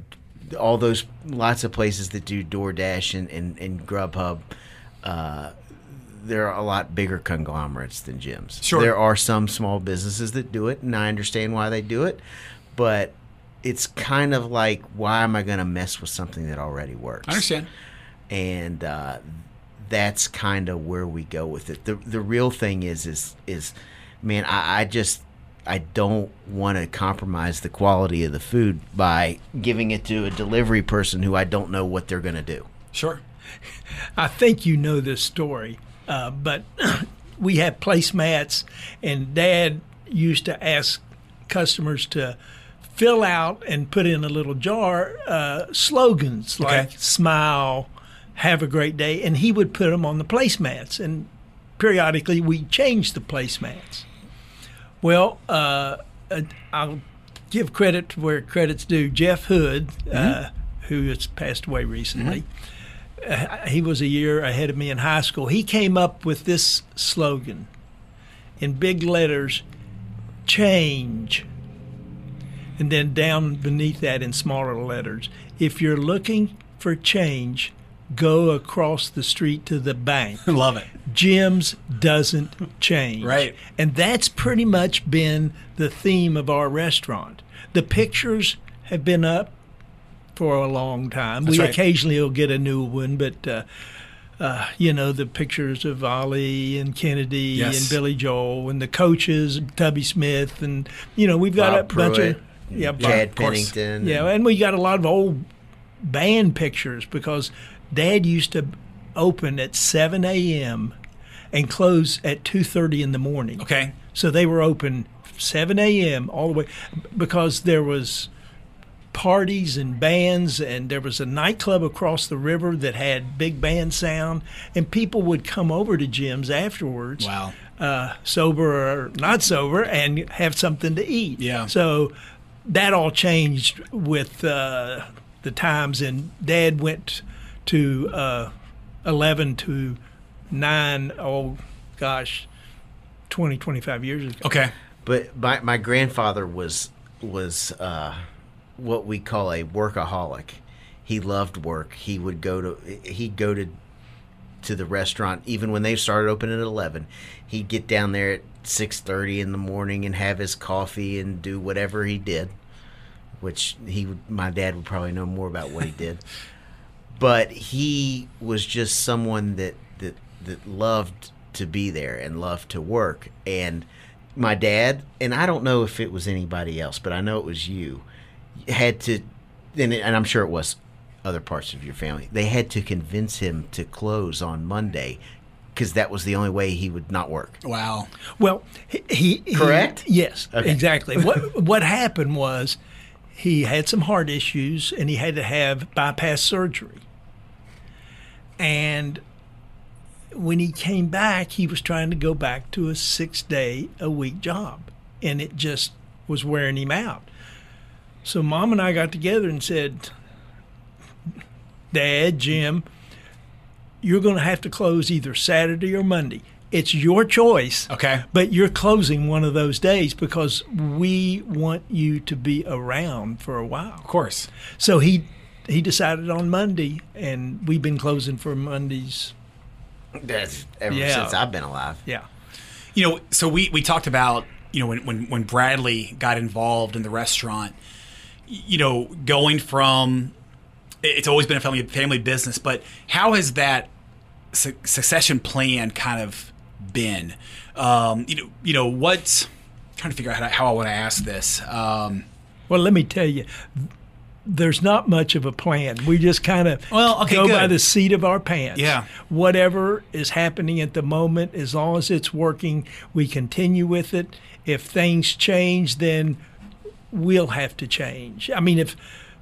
all those lots of places that do DoorDash and, and, and Grubhub, uh, they're a lot bigger conglomerates than Jim's. Sure. There are some small businesses that do it, and I understand why they do it, but it's kind of like, why am I going to mess with something that already works? i understand and uh, that's kind of where we go with it. the The real thing is, is, is, man, I, I just, I don't want to compromise the quality of the food by giving it to a delivery person who I don't know what they're going to do. sure I think you know this story, uh, but we had placemats, and Dad used to ask customers to fill out and put in a little jar uh, slogans like "Smile," "Have a great day," and he would put them on the placemats. And periodically, we changed the placemats. Well, uh, I'll give credit to where credit's due. Jeff Hood, uh, who has passed away recently, uh, Uh, he was a year ahead of me in high school. He came up with this slogan in big letters change. And then down beneath that in smaller letters if you're looking for change, go across the street to the bank. love it Jim's doesn't change. Right. And that's pretty much been the theme of our restaurant. The pictures have been up for a long time. That's we right. occasionally will get a new one, but uh, uh, you know the pictures of Ali and Kennedy Yes. and Billy Joel and the coaches, and Tubby Smith, and you know we've got Bob a bunch Pruett, of yeah, Bob- Chad of course. Pennington. Yeah, and we got a lot of old band pictures because Dad used to open at 7 a.m. and close at 2:30 in the morning. okay So they were open 7 a.m. all the way because there was parties and bands and there was a nightclub across the river that had big band sound and people would come over to Jim's afterwards wow uh, sober or not sober and have something to eat. Yeah. So that all changed with uh, the times, and Dad went to uh, 11 to 9, oh gosh, 20, 25 years ago. okay But my, my grandfather was was uh, what we call a workaholic. He loved work. He would go to he'd go to to the restaurant even when they started opening at eleven. He'd get down there at six thirty in the morning and have his coffee and do whatever he did. Which he my dad would probably know more about what he did. but he was just someone that that that loved to be there and loved to work. And my dad, and I don't know if it was anybody else, but I know it was you, had to, and, and I'm sure it was other parts of your family. They had to convince him to close on Monday because that was the only way he would not work. Wow. Well, he, he he- Correct? yes, Okay. exactly. what what happened was he had some heart issues and he had to have bypass surgery. And when he came back, he was trying to go back to a six day a week job, and it just was wearing him out. So mom and I got together and said, Dad, Jim, you're going to have to close either Saturday or Monday. It's your choice. Okay. But you're closing one of those days because we want you to be around for a while. Of course. So he he decided on Monday, and we've been closing for Mondays. That's ever Yeah. since I've been alive. Yeah. You know, so we, we talked about, you know, when, when, when Bradley got involved in the restaurant, y- you know, going from, it's always been a family, family business, but how has that su- succession plan kind of been? Um, you know, you know, what's, trying to figure out how, how I want to ask this. Um, Well, let me tell you, there's not much of a plan. We just kind of Well, okay, go by the seat of our pants. Yeah. Whatever is happening at the moment, as long as it's working, we continue with it. If things change, then we'll have to change. I mean, if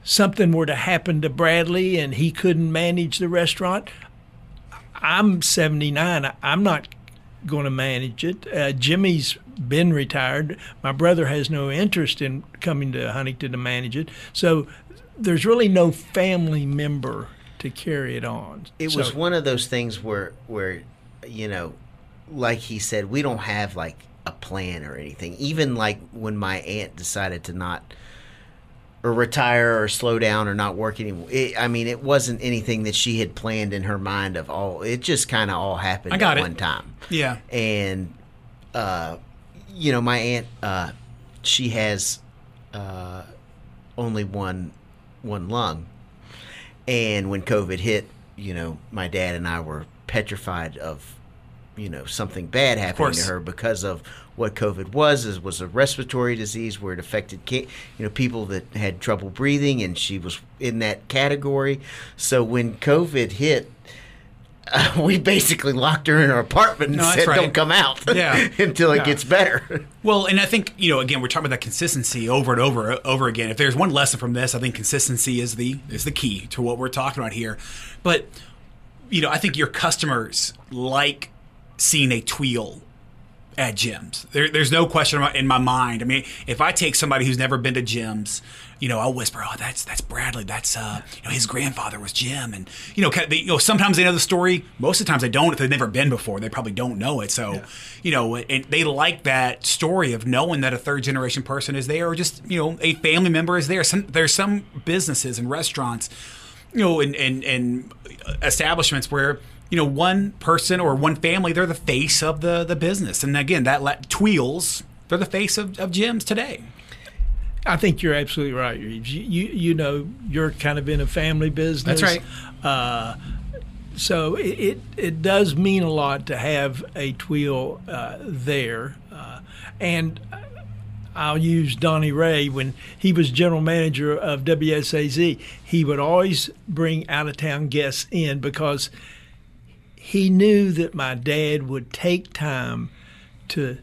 something were to happen to Bradley and he couldn't manage the restaurant, I'm 79. I- I'm not going to manage it. Uh, Jimmy's been retired. My brother has no interest in coming to Huntington to manage it. So there's really no family member to carry it on. It So- was one of those things where where you know, like he said, we don't have like a plan or anything. Even like when my aunt decided to not or retire or slow down or not work anymore. It, I mean, it wasn't anything that she had planned in her mind of all. It just kind of all happened I got at it. one time. yeah. and uh, you know my aunt uh, she has uh, only one one lung and when covid hit you know my dad and i were petrified of you know something bad happening to her because of what covid was is was a respiratory disease where it affected you know people that had trouble breathing and she was in that category so when covid hit uh, we basically locked her in her apartment and No, said, right. "Don't come out Yeah. until it gets better." Well, and I think you know, again, we're talking about that consistency over and over, over again. If there's one lesson from this, I think consistency is the is the key to what we're talking about here. But you know, I think your customers like seeing a tweel at Jim's. There, there's no question in my mind. I mean, if I take somebody who's never been to Jim's, you know, I'll whisper, "Oh, that's that's Bradley. That's uh, you know, his grandfather was Jim." And you know, they, you know, sometimes they know the story. Most of the times they don't. If they've never been before, they probably don't know it. So, you know, and they like that story of knowing that a third generation person is there, or just you know, a family member is there. Some there's some businesses and restaurants you know, and and and establishments where you know one person or one family they're the face of the the business, and again that la- Tweels they're the face of, of Jim's today. I think you're absolutely right, Reeves. You, you you know you're kind of in a family business. That's right. Uh, so it, it it does mean a lot to have a tweel uh, there, uh, and I'll use Donnie Ray when he was general manager of WSAZ. He would always bring out of town guests in because he knew that my dad would take time to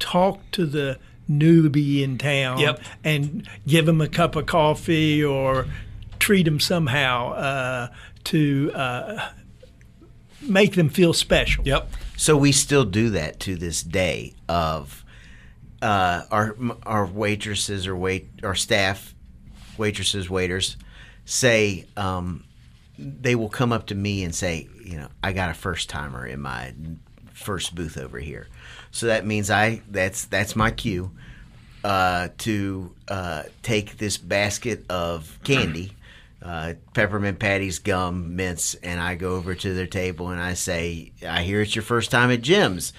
talk to the newbie in town Yep. and give him a cup of coffee or treat him somehow uh, to uh, make them feel special. Yep. So we still do that to this day. Of uh, our our waitresses or wait our staff, waitresses, waiters, say um, they will come up to me and say, you know, I got a first timer in my first booth over here. So that means I that's that's my cue uh, to uh, take this basket of candy, uh, peppermint patties, gum, mints, and I go over to their table and I say, "I hear it's your first time at Jim's,"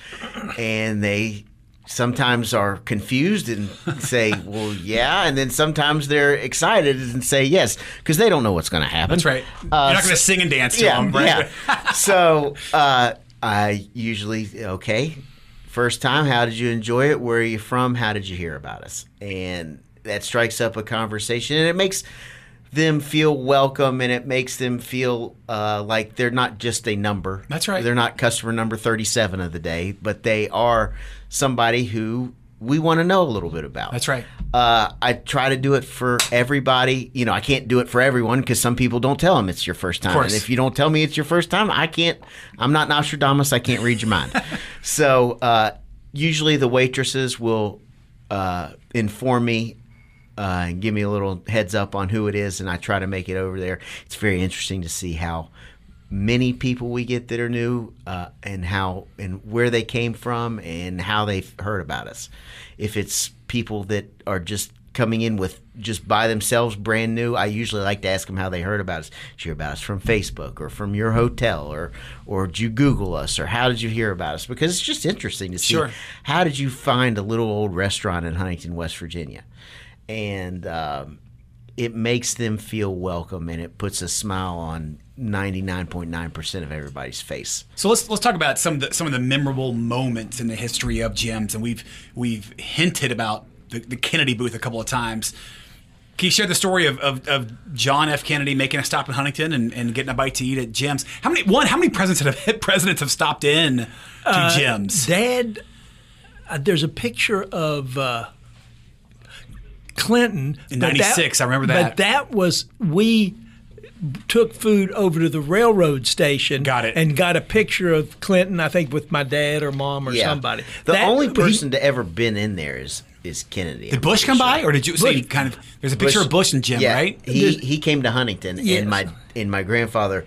and they sometimes are confused and say, "Well, yeah," and then sometimes they're excited and say yes because they don't know what's going to happen. That's right. Uh, You're not going to sing and dance to yeah, them, right? yeah. so uh, I usually okay. First time, how did you enjoy it? Where are you from? How did you hear about us? And that strikes up a conversation, and it makes them feel welcome, and it makes them feel uh, like they're not just a number. That's right. They're not customer number thirty-seven of the day, but they are somebody who we want to know a little bit about. That's right. Uh, I try to do it for everybody. You know, I can't do it for everyone because some people don't tell them it's your first time. And if you don't tell me it's your first time, I can't. I'm not Nostradamus. I can't read your mind. so uh, usually the waitresses will uh, inform me uh, and give me a little heads up on who it is, and I try to make it over there. It's very interesting to see how many people we get that are new uh, and how and where they came from and how they've heard about us if it's people that are just coming in with just by themselves brand new i usually like to ask them how they heard about us did you hear about us from facebook or from your hotel or or did you google us or how did you hear about us because it's just interesting to see Sure. how did you find a little old restaurant in huntington west virginia and um, it makes them feel welcome and it puts a smile on 99.9% of everybody's face. So let's let's talk about some of the some of the memorable moments in the history of Jim's, and we've we've hinted about the, the Kennedy booth a couple of times. Can you share the story of, of, of John F. Kennedy making a stop in Huntington and, and getting a bite to eat at Jim's? How many one? How many presidents have presidents have stopped in to Uh, Jim's? Dad, uh, there's a picture of uh, Clinton In 96, I remember that. But that was we took food over to the railroad station. Got it. And got a picture of Clinton, I think, with my dad or mom or somebody. The That- only he- person to ever been in there is is Kennedy. Did Bush come by, or did you say Bush- kind of? There's a picture of Bush and Jim, yeah, right? He he came to Huntington, Yes. and my and my grandfather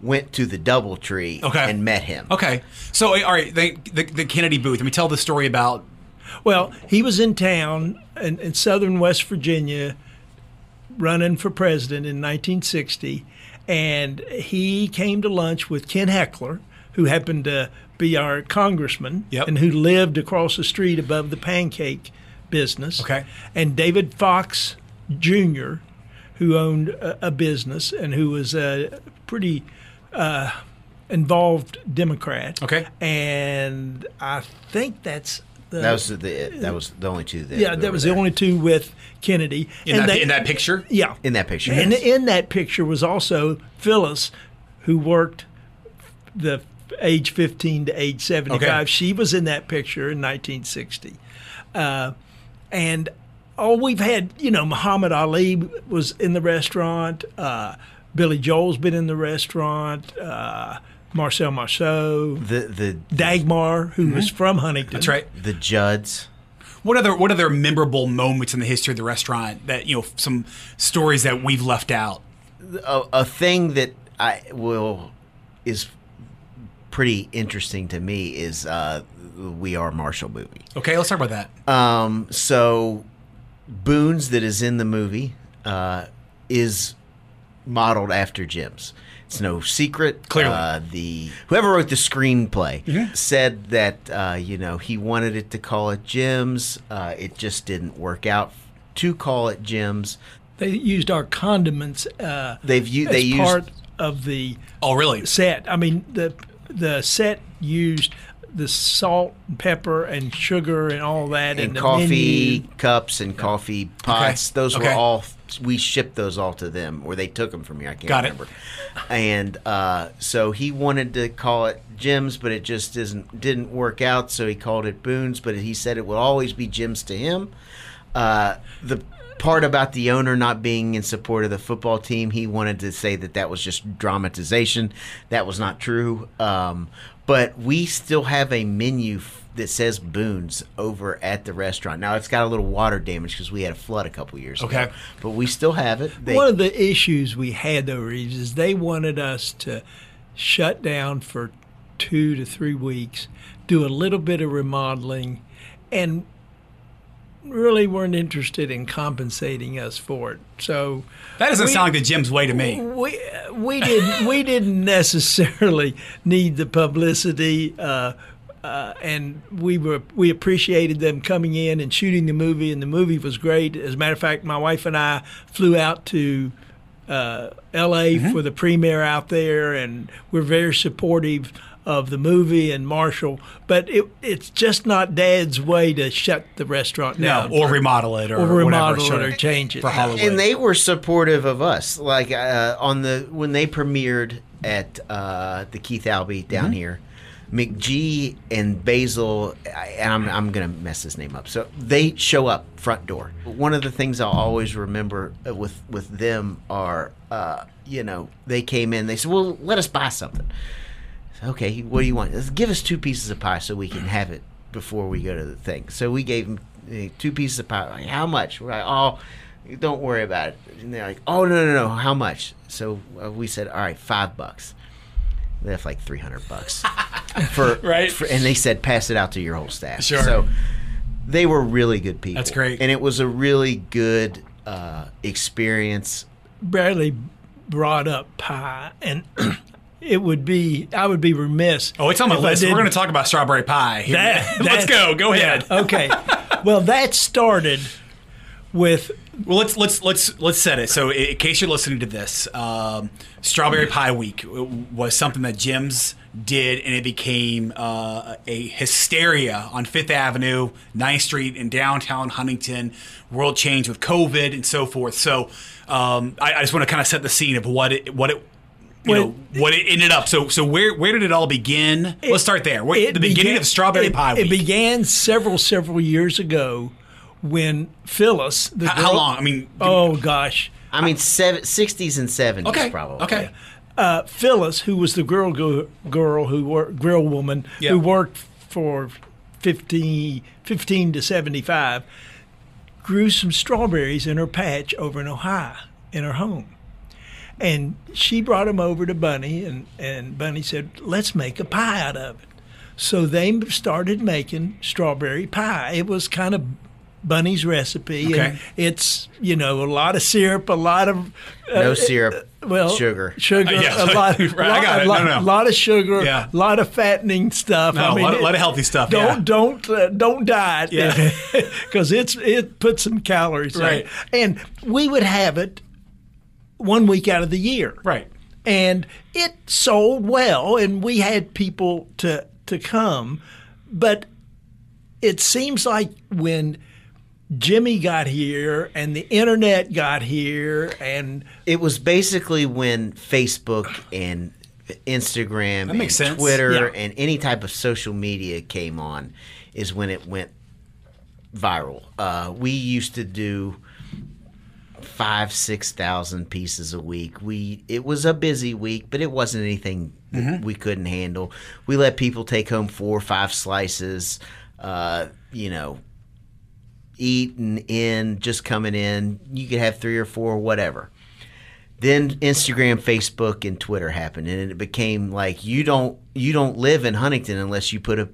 went to the DoubleTree Okay. and met him. Okay, so all right, the, the, the Kennedy booth. Let me tell the story about. Well, he was in town in, in southern West Virginia running for president in 1960, and he came to lunch with Ken Hechler, who happened to be our congressman Yep. and who lived across the street above the pancake business. Okay. And David Fox Jr., who owned a, a business and who was a pretty uh, involved Democrat. Okay. And I think that's the That was the that was the only two that yeah, that was there. the only two with Kennedy. In, and that, they- in that picture, yeah. in that picture. And yes. in that picture was also Phyllis, who worked the age 15 to age 75. Okay. She was in that picture in 1960. Uh, and oh, we've had, you know, Muhammad Ali was in the restaurant. Uh, Billy Joel's been in the restaurant. Uh, Marcel Marceau. the the Dagmar, who was from Huntington. that's right. the Judds. What other what other memorable moments in the history of the restaurant that you know some stories that we've left out? a, a thing that I will is pretty interesting to me is uh, We Are Marshall movie. Okay, let's talk about that. Um, so Boone's that is in the movie uh, is modeled after Jim's. It's no secret. Clearly. uh, the whoever wrote the screenplay said that uh, you know he wanted it to call it Jim's. Uh, it just didn't work out to call it Jim's. They used our condiments uh, They've u- as they used part of the oh, really? set. I mean, the the set used the salt and pepper and sugar and all that and the coffee menu. cups and coffee pots. Those Okay. were all we shipped those all to them, or they took them from me. I can't Got it. remember. And uh, so he wanted to call it Jim's, but it just isn't didn't work out. So he called it Boone's, but he said it will always be Jim's to him. Uh, the part about the owner not being in support of the football team, he wanted to say that that was just dramatization. That was not true. Um, but we still have a menu f- that says Boone's over at the restaurant. Now it's got a little water damage because we had a flood a couple years Okay. ago. But we still have it. They, One of the issues we had though, Reeves, is they wanted us to shut down for two to three weeks, do a little bit of remodeling, and really weren't interested in compensating us for it. So That doesn't we- sound like the Jim's way to me. we we didn't we didn't necessarily need the publicity, uh, uh, and we were we appreciated them coming in and shooting the movie, and the movie was great. As a matter of fact, my wife and I flew out to. Uh, L.A. for the premiere out there, and we're very supportive of the movie and Marshall, but it, it's just not Dad's way to shut the restaurant No, down. or for- remodel it or, or remodel sure. it or change it. for Hollywood. and they were supportive of us. Like uh, on the when they premiered at uh, the Keith Albee down Mm-hmm. here, McG and Basil. And I'm I'm gonna mess his name up. So they show up front door. One of the things I'll always remember uh, with with them are, uh, you know, they came in. They said, "Well, let us buy something." I said, Okay, what do you want? Let's give us two pieces of pie so we can have it before we go to the thing. So we gave them uh, two pieces of pie. Like, how much? We're like, oh, don't worry about it. And they're like, oh no no no, how much? So uh, we said, all right, five bucks. They left like three hundred bucks for Right. for- and they said, pass it out to your whole staff. Sure. So they were really good people. That's great. and it was a really good uh, experience. Bradley brought up pie, and it would be I would be remiss. oh, it's on my list. We're going to talk about strawberry pie. Here. That- Let's go. Go yeah, ahead. okay. Well, that started with Well, let's let's let's let's set it. So, in case you're listening to this, um, Strawberry Pie Week was something that Jim's did, and it became uh, a hysteria on Fifth Avenue, 9th Street, in downtown Huntington. World changed with COVID and so forth. So, um, I, I just want to kind of set the scene of what it what it. You Well, know what it ended up. So, so where where did it all begin? Let's start there. Where, it the beginning began- of Strawberry it- Pie It began several several years ago when Phyllis, the How- how long? I mean, oh gosh, I mean, seven, 60s and 70s okay, probably. okay. uh, Phyllis, who was the girl go, girl who worked grill woman Yeah. who worked for 15, 15 to seventy five, grew some strawberries in her patch over in Ohio in her home. And she brought them over to Bunny, and, and Bunny said, Let's make a pie out of it. So they started making strawberry pie. It was kind of Bunny's recipe. Okay. And it's, you know, a lot of syrup, a lot of. uh, No syrup, well, sugar. Sugar, Uh, yeah. a lot, Right, I got a it. lot, No, no. lot of sugar, Yeah. a lot of fattening stuff. No, a lot of- lot of healthy stuff, Don't yeah. don't uh, don't diet, Yeah. because it's it puts some calories. in. Right. and we would have it one week out of the year, Right. and it sold well, and we had people to to come, but it seems like when Jimmy got here and the internet got here and It was basically when Facebook and Instagram and makes sense. Twitter Yeah. and any type of social media came on is when it went viral. Uh, we used to do five, six thousand pieces a week. We it was a busy week, but it wasn't anything that we couldn't handle. We let people take home four or five slices. Uh, you know, eating in, just coming in. You could have three or four, whatever. Then Instagram, Facebook, and Twitter happened, and it became like you don't you don't live in Huntington unless you put a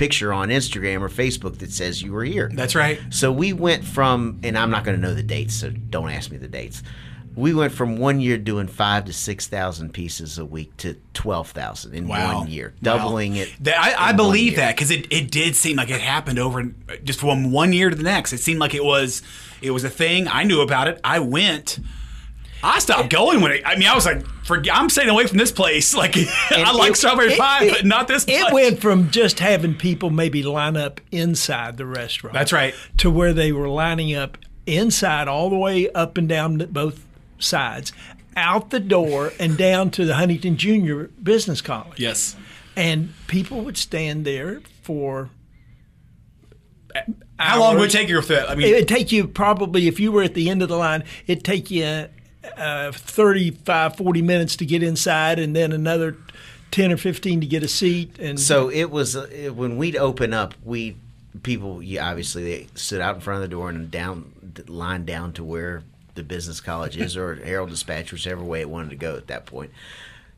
picture on Instagram or Facebook that says you were here. That's right. So we went from, and I'm not going to know the dates, so don't ask me the dates. We went from one year doing five to six thousand pieces a week to twelve thousand in Wow. one year, Wow. doubling it. That, I, I believe that because it, it did seem like it happened over just from one year to the next. It seemed like it was it was a thing. I knew about it. I went. I stopped going when it. I mean, I was like, for, I'm staying away from this place. Like, I like it- strawberry it- pie, but not this place. It went from just having people maybe line up inside the restaurant. That's right. To where they were lining up inside all the way up and down both sides, out the door and down to the Huntington Junior Business College. Yes. And people would stand there for. How long would it take you? I mean, It would take you probably, if you were at the end of the line, it'd take you uh, 35, 40 minutes to get inside and then another 10 or 15 to get a seat. And So it was uh, when we'd open up, we people yeah, obviously they stood out in front of the door and down lined down to where the business college is or Herald Dispatch, whichever way it wanted to go at that point.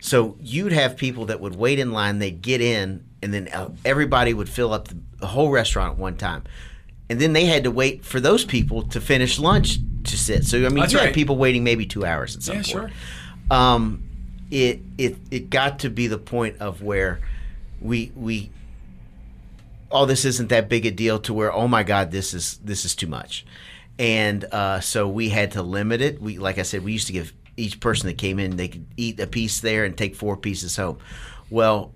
So you'd have people that would wait in line, they'd get in, and then uh, everybody would fill up the, the whole restaurant at one time. And then they had to wait for those people to finish lunch to sit. So I mean, That's you right. had people waiting maybe two hours at some Yeah, point. sure. Um, it it it got to be the point of where we we oh this isn't that big a deal to where oh my god this is this is too much and uh, so we had to limit it we like i said we used to give each person that came in they could eat a piece there and take four pieces home well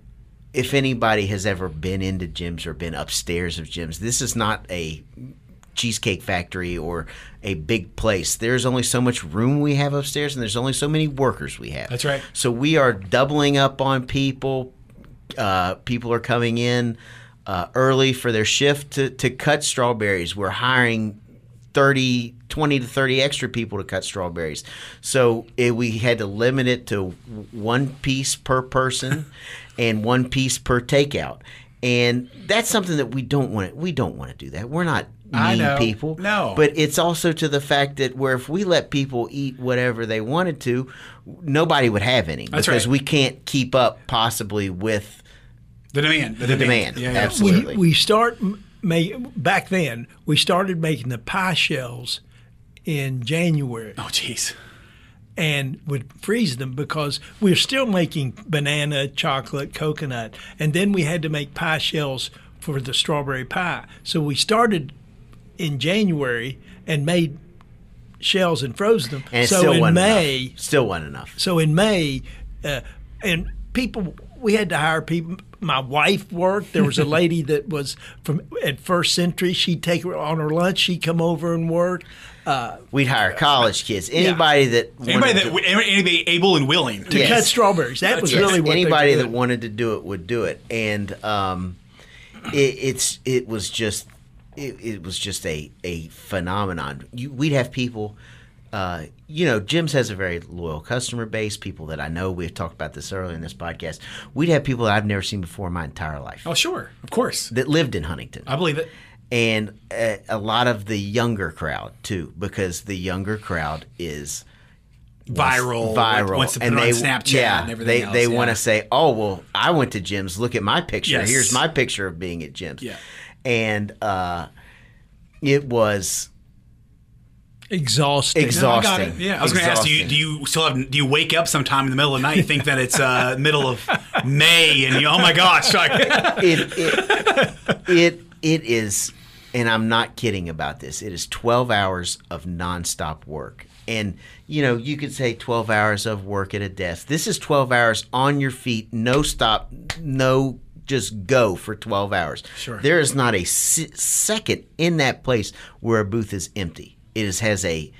if anybody has ever been into Jim's or been upstairs of Jim's, this is not a cheesecake factory or a big place. There's only so much room we have upstairs, and there's only so many workers we have. That's right. So we are doubling up on people. Uh, people are coming in uh, early for their shift to, to cut strawberries. We're hiring 30, 20 to 30 extra people to cut strawberries. So it, we had to limit it to one piece per person and one piece per takeout. And that's something that we don't want to, we don't want to do that. We're not mean people. No. But it's also to the fact that where if we let people eat whatever they wanted to, nobody would have any That's because right. we can't keep up possibly with The demand. The, the demand. Yeah, yeah. Absolutely. we we start make back then we started making the pie shells in January Oh, jeez. and would freeze them because we're still making banana, chocolate, coconut, and then we had to make pie shells for the strawberry pie. So we started in January and made shells and froze them. and so still in wasn't May, enough. Still wasn't enough. so in May, uh, and people, we had to hire people. My wife worked. There was a lady that was from at First Century. She'd take her on her lunch. She'd come over and work. We'd hire college kids, anybody that Anybody that to- anybody able and willing. To Yes. cut strawberries. That was Yes, really what anybody that wanted to do it would do it, and um, it, it's it was just it, it was just a a phenomenon. You, we'd have people. Uh, you know, Jim's has a very loyal customer base. People that I know. We've talked about this earlier in this podcast. We'd have people that I've never seen before in my entire life Oh, sure. Of course. that lived in Huntington I believe it. and a, a lot of the younger crowd too, because the younger crowd is Viral. viral, Wants to put and they on Snapchat yeah, and everything they else. they yeah. want to say, oh well, I went to Jim's. Look at my picture. Yes. Here's my picture of being at Jim's. Yeah. And uh, it was exhausting. exhausting. I got it. Yeah, I was going to ask, do you, do you still have, do you wake up sometime in the middle of the night, and think that it's uh, middle of May, and you, oh my gosh, like, it, it it it is, and I'm not kidding about this. It is 12 hours of nonstop work, and you know you could say 12 hours of work at a desk. This is 12 hours on your feet, no stop, no just go for 12 hours. Sure. There is not a se- second in that place where a booth is empty. It is, has a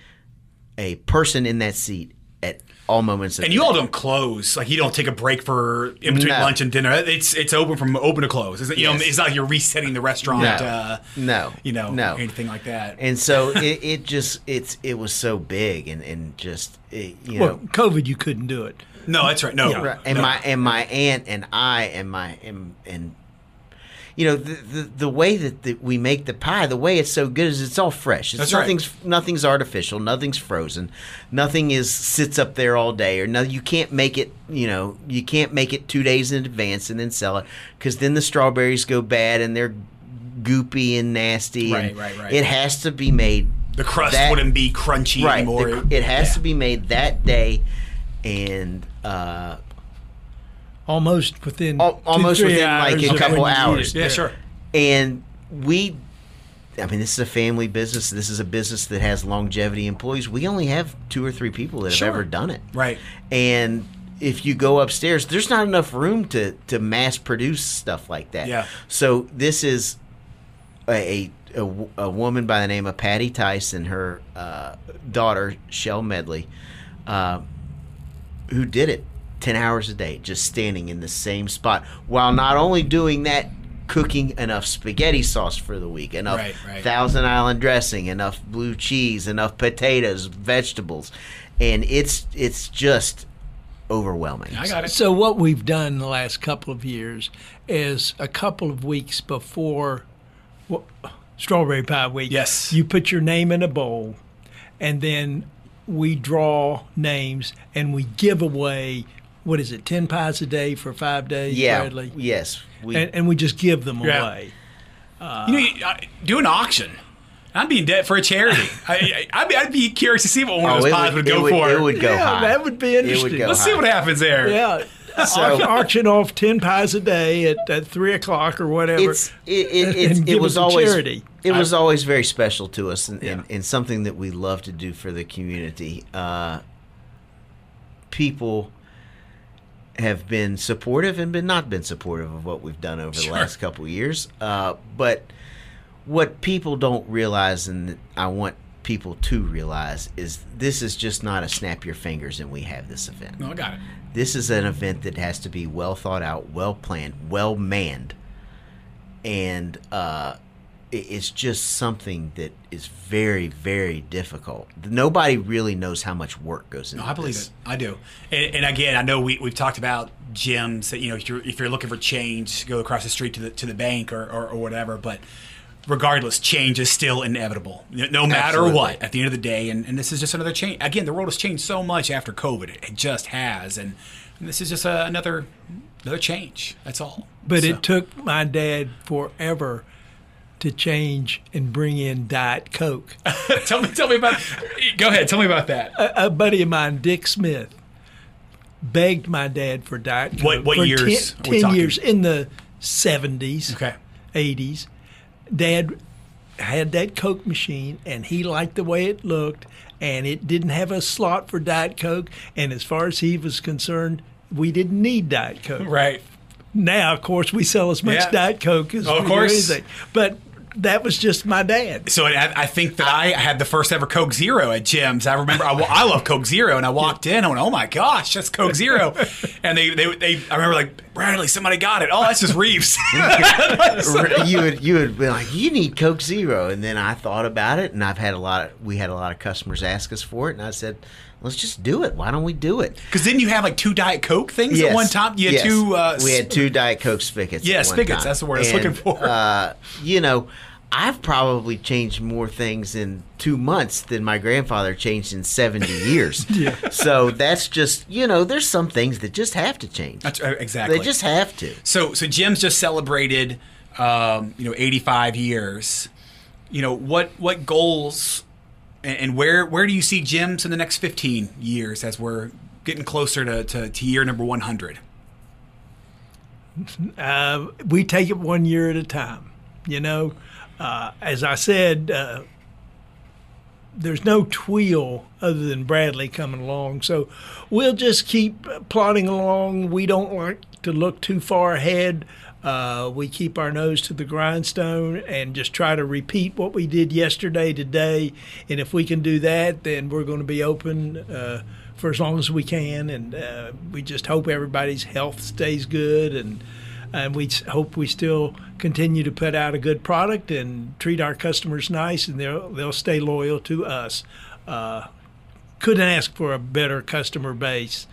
a person in that seat at all moments of and you all don't close, like you don't take a break for in between No. lunch and dinner. It's it's open from open to close. It's, you know, Yes. it's not like you're resetting the restaurant. No. Uh, No. you know, No. anything like that. and so it, it just it's it was so big and and just it, you Well, know COVID, you couldn't do it. No, that's right. No, right. and no. my and my aunt and I and my and and you know the the, the way that the, we make the pie the way it's so good is it's all fresh it's That's right. nothing's nothing's artificial nothing's frozen nothing is sits up there all day or no you can't make it you know you can't make it two days in advance and then sell it because then the strawberries go bad and they're goopy and nasty Right, and right, right. it has to be made the crust that- wouldn't be crunchy right anymore. the- it has Yeah. to be made that day and uh Almost within Al- two, almost three within, like, a couple when hours. Yeah, sure. and we I mean, this is a family business. This is a business that has longevity employees. We only have two or three people that have ever done it. Right. And if you go upstairs, there's not enough room to, to mass produce stuff like that. Yeah. So this is a, a, a woman by the name of Patty Tice and her uh, daughter, Shell Medley, uh, who did it 10 hours a day, just standing in the same spot while not only doing that, cooking enough spaghetti sauce for the week, enough Right, right. Thousand Island dressing, enough blue cheese, enough potatoes, vegetables. And it's it's just overwhelming. I got it. So what we've done in the last couple of years is a couple of weeks before wh- Strawberry Pie Week. Yes. You put your name in a bowl, and then we draw names and we give away what is it, ten pies a day for five days, Yeah. Bradley? Yes. We, And, and we just give them Yeah. away. you know, uh, do an auction. I'd be in debt for a charity. I, I, I'd, be, I'd be curious to see what one of oh, those pies would, would, it go would, for. It would go yeah, high. that would be It would interesting. Let's see what happens there. Yeah. So- auction off ten pies a day at, at three o'clock or whatever. it's it, it, and it, was always charity. It was always very special to us and, and, Yeah. and something that we love to do for the community. Uh, people have been supportive and been not been supportive of what we've done over the last couple years. Uh, but what people don't realize, and I want people to realize, is this is just not a snap your fingers and we have this event. No, I got it. This is an event that has to be well thought out, well planned, well manned, and uh, it's just something that is very, very difficult. Nobody really knows how much work goes into. No, I believe this. it. I do. And, and again, I know we, we've talked about Jim's that, you know, if you're, if you're looking for change, go across the street to the, to the bank or, or, or whatever. But regardless, change is still inevitable, no no matter Absolutely. what, at the end of the day. And, and this is just another change. Again, the world has changed so much after COVID. It just has. And, and this is just a, another another change. That's all. But So- it took my dad forever to change and bring in Diet Coke. tell me, tell me about. Go ahead. Tell me about that. a buddy of mine, Dick Smith, begged my dad for Diet Coke. What- what for years Ten, are we 10 talking? years in the 70s, Okay. 80s. Dad had that Coke machine, and he liked the way it looked, and it didn't have a slot for Diet Coke. And as far as he was concerned, we didn't need Diet Coke. Right. Now, of course, we sell as much Yeah. Diet Coke as Oh, we do anything. But that was just my dad. So I, I think that I had the first ever Coke Zero at Jim's. I remember I, I love Coke Zero, and I walked in. I went, "Oh my gosh, that's Coke Zero. And they, they, they I remember like Bradley, somebody got it. Oh, that's just Reeves. you would you would be like, you need Coke Zero, and then I thought about it, and I've had a lot. Of, we had a lot of customers ask us for it, and I said, let's just do it. Why don't we do it? Because didn't you have like two Diet Coke things at one time? You had Yes. two. Uh, we had two Diet Coke spigots. Yeah, spigots, time. that's the word I was looking for. Uh, you know, I've probably changed more things in two months than my grandfather changed in seventy years. yeah. So that's just you know, there's some things that just have to change. That's, uh, exactly. They just have to. So so Jim's just celebrated, um, you know, 85 years. You know what what goals and, and where where do you see Jim's in the next 15 years as we're getting closer to, to, to year number 100? Uh, we take it one year at a time. You know, uh, as I said, uh, there's no tweel other than Bradley coming along. So we'll just keep plodding along. We don't like to look too far ahead. Uh, we keep our nose to the grindstone and just try to repeat what we did yesterday today. And if we can do that, then we're going to be open uh, for as long as we can. And uh, we just hope everybody's health stays good and and we hope we still continue to put out a good product and treat our customers nice, and they'll they'll stay loyal to us. Uh, couldn't ask for a better customer base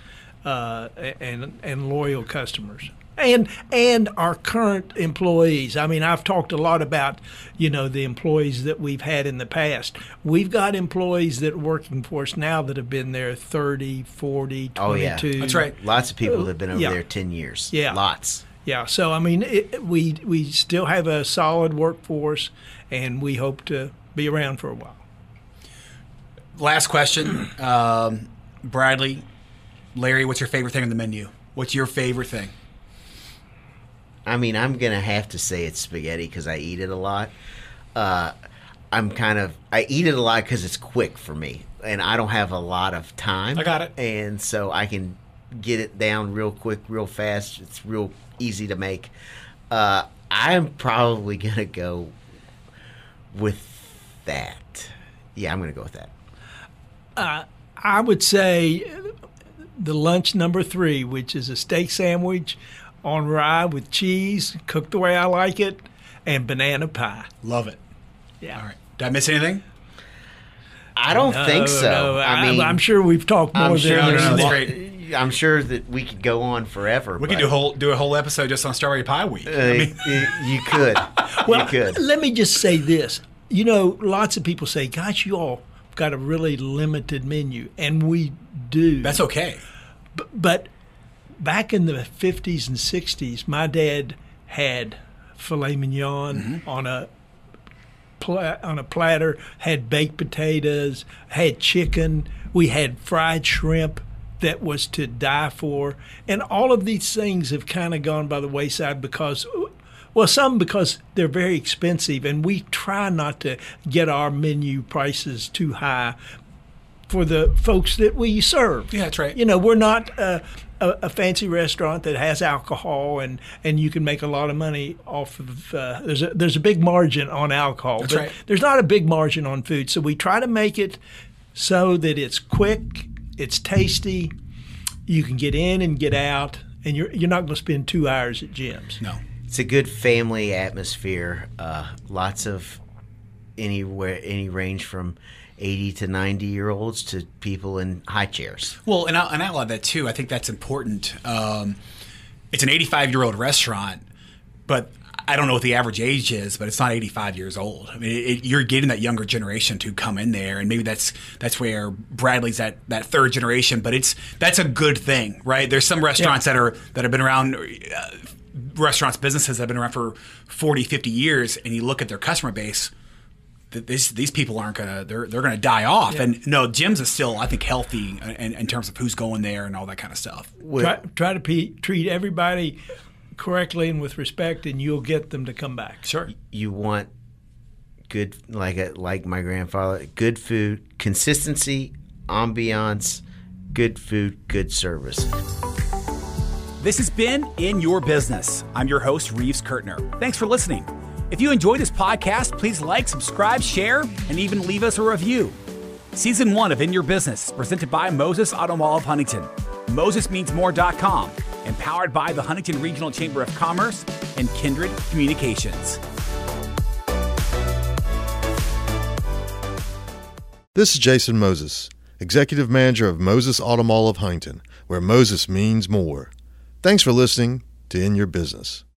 uh, and and loyal customers. And and our current employees. I mean, I've talked a lot about you know the employees that we've had in the past. We've got employees that are working for us now that have been there 30, 40, 22. Oh, yeah. That's right. Lots of people that have been over Yeah. there ten years. Yeah. Lots. Yeah, so I mean, it, we we still have a solid workforce, and we hope to be around for a while. Last question, um, Bradley, Larry, what's your favorite thing on the menu? What's your favorite thing? I mean, I'm gonna have to say it's spaghetti because I eat it a lot. Uh, I'm kind of I eat it a lot because it's quick for me, and I don't have a lot of time. I got it. and so I can get it down real quick, real fast. It's real easy to make. Uh, I'm probably gonna go with that. Yeah, I'm gonna go with that. I would say the lunch number three, which is a steak sandwich on rye with cheese, cooked the way I like it, and banana pie. Love it. Yeah. All right. Did I miss anything? I don't think so. No, I mean, I'm, sure we've talked more I'm than sure, No, no, no, this. that's that- great. I'm sure that we could go on forever. We could do a whole do a whole episode just on Strawberry Pie Week. uh, I mean, you could. Well, you could. let me just say this. You know, lots of people say, "Gosh, you all got a really limited menu," and we do. that's okay. But back in the 50s and 60s, my dad had filet mignon on a pla- on a platter, had baked potatoes, had chicken, we had fried shrimp that was to die for. And all of these things have kind of gone by the wayside because well, some because they're very expensive and we try not to get our menu prices too high for the folks that we serve. Yeah, that's right. You know, we're not uh, a, a fancy restaurant that has alcohol and, and you can make a lot of money off of. Uh, there's a there's a big margin on alcohol, That's but right. there's not a big margin on food. So we try to make it so that it's quick, it's tasty, you can get in and get out, and you're you're not going to spend two hours at Jim's No. It's a good family atmosphere. Uh, lots of anywhere, any range from 80 to 90 year olds to people in high chairs. Well, and I, and I love that too. I think that's important. Um, it's an 85 year old restaurant, but I don't know what the average age is, but it's not 85 years old. I mean, it, it, you're getting that younger generation to come in there, and maybe that's that's where Bradley's that that third generation. But it's that's a good thing, right? There's some restaurants that are that have been around. Uh, restaurants businesses that have been around for 40 50 years and you look at their customer base th- these these people aren't gonna they're they're gonna die off. And no, Jim's is still I think healthy in, in terms of who's going there and all that kind of stuff. Try, try to pe- treat everybody correctly and with respect, and you'll get them to come back. Sure. You want good, like a, like my grandfather, good food, consistency, ambiance, good food, good service. This has been In Your Business. I'm your host, Reeves Kurtner. Thanks for listening. If you enjoyed this podcast, please like, subscribe, share, and even leave us a review. Season one of In Your Business is presented by Moses Automall of Huntington, MosesMeansMore.com, and powered by the Huntington Regional Chamber of Commerce and Kindred Communications. This is Jason Moses, Executive Manager of Moses Automall of Huntington, where Moses means more. Thanks for listening to In Your Business.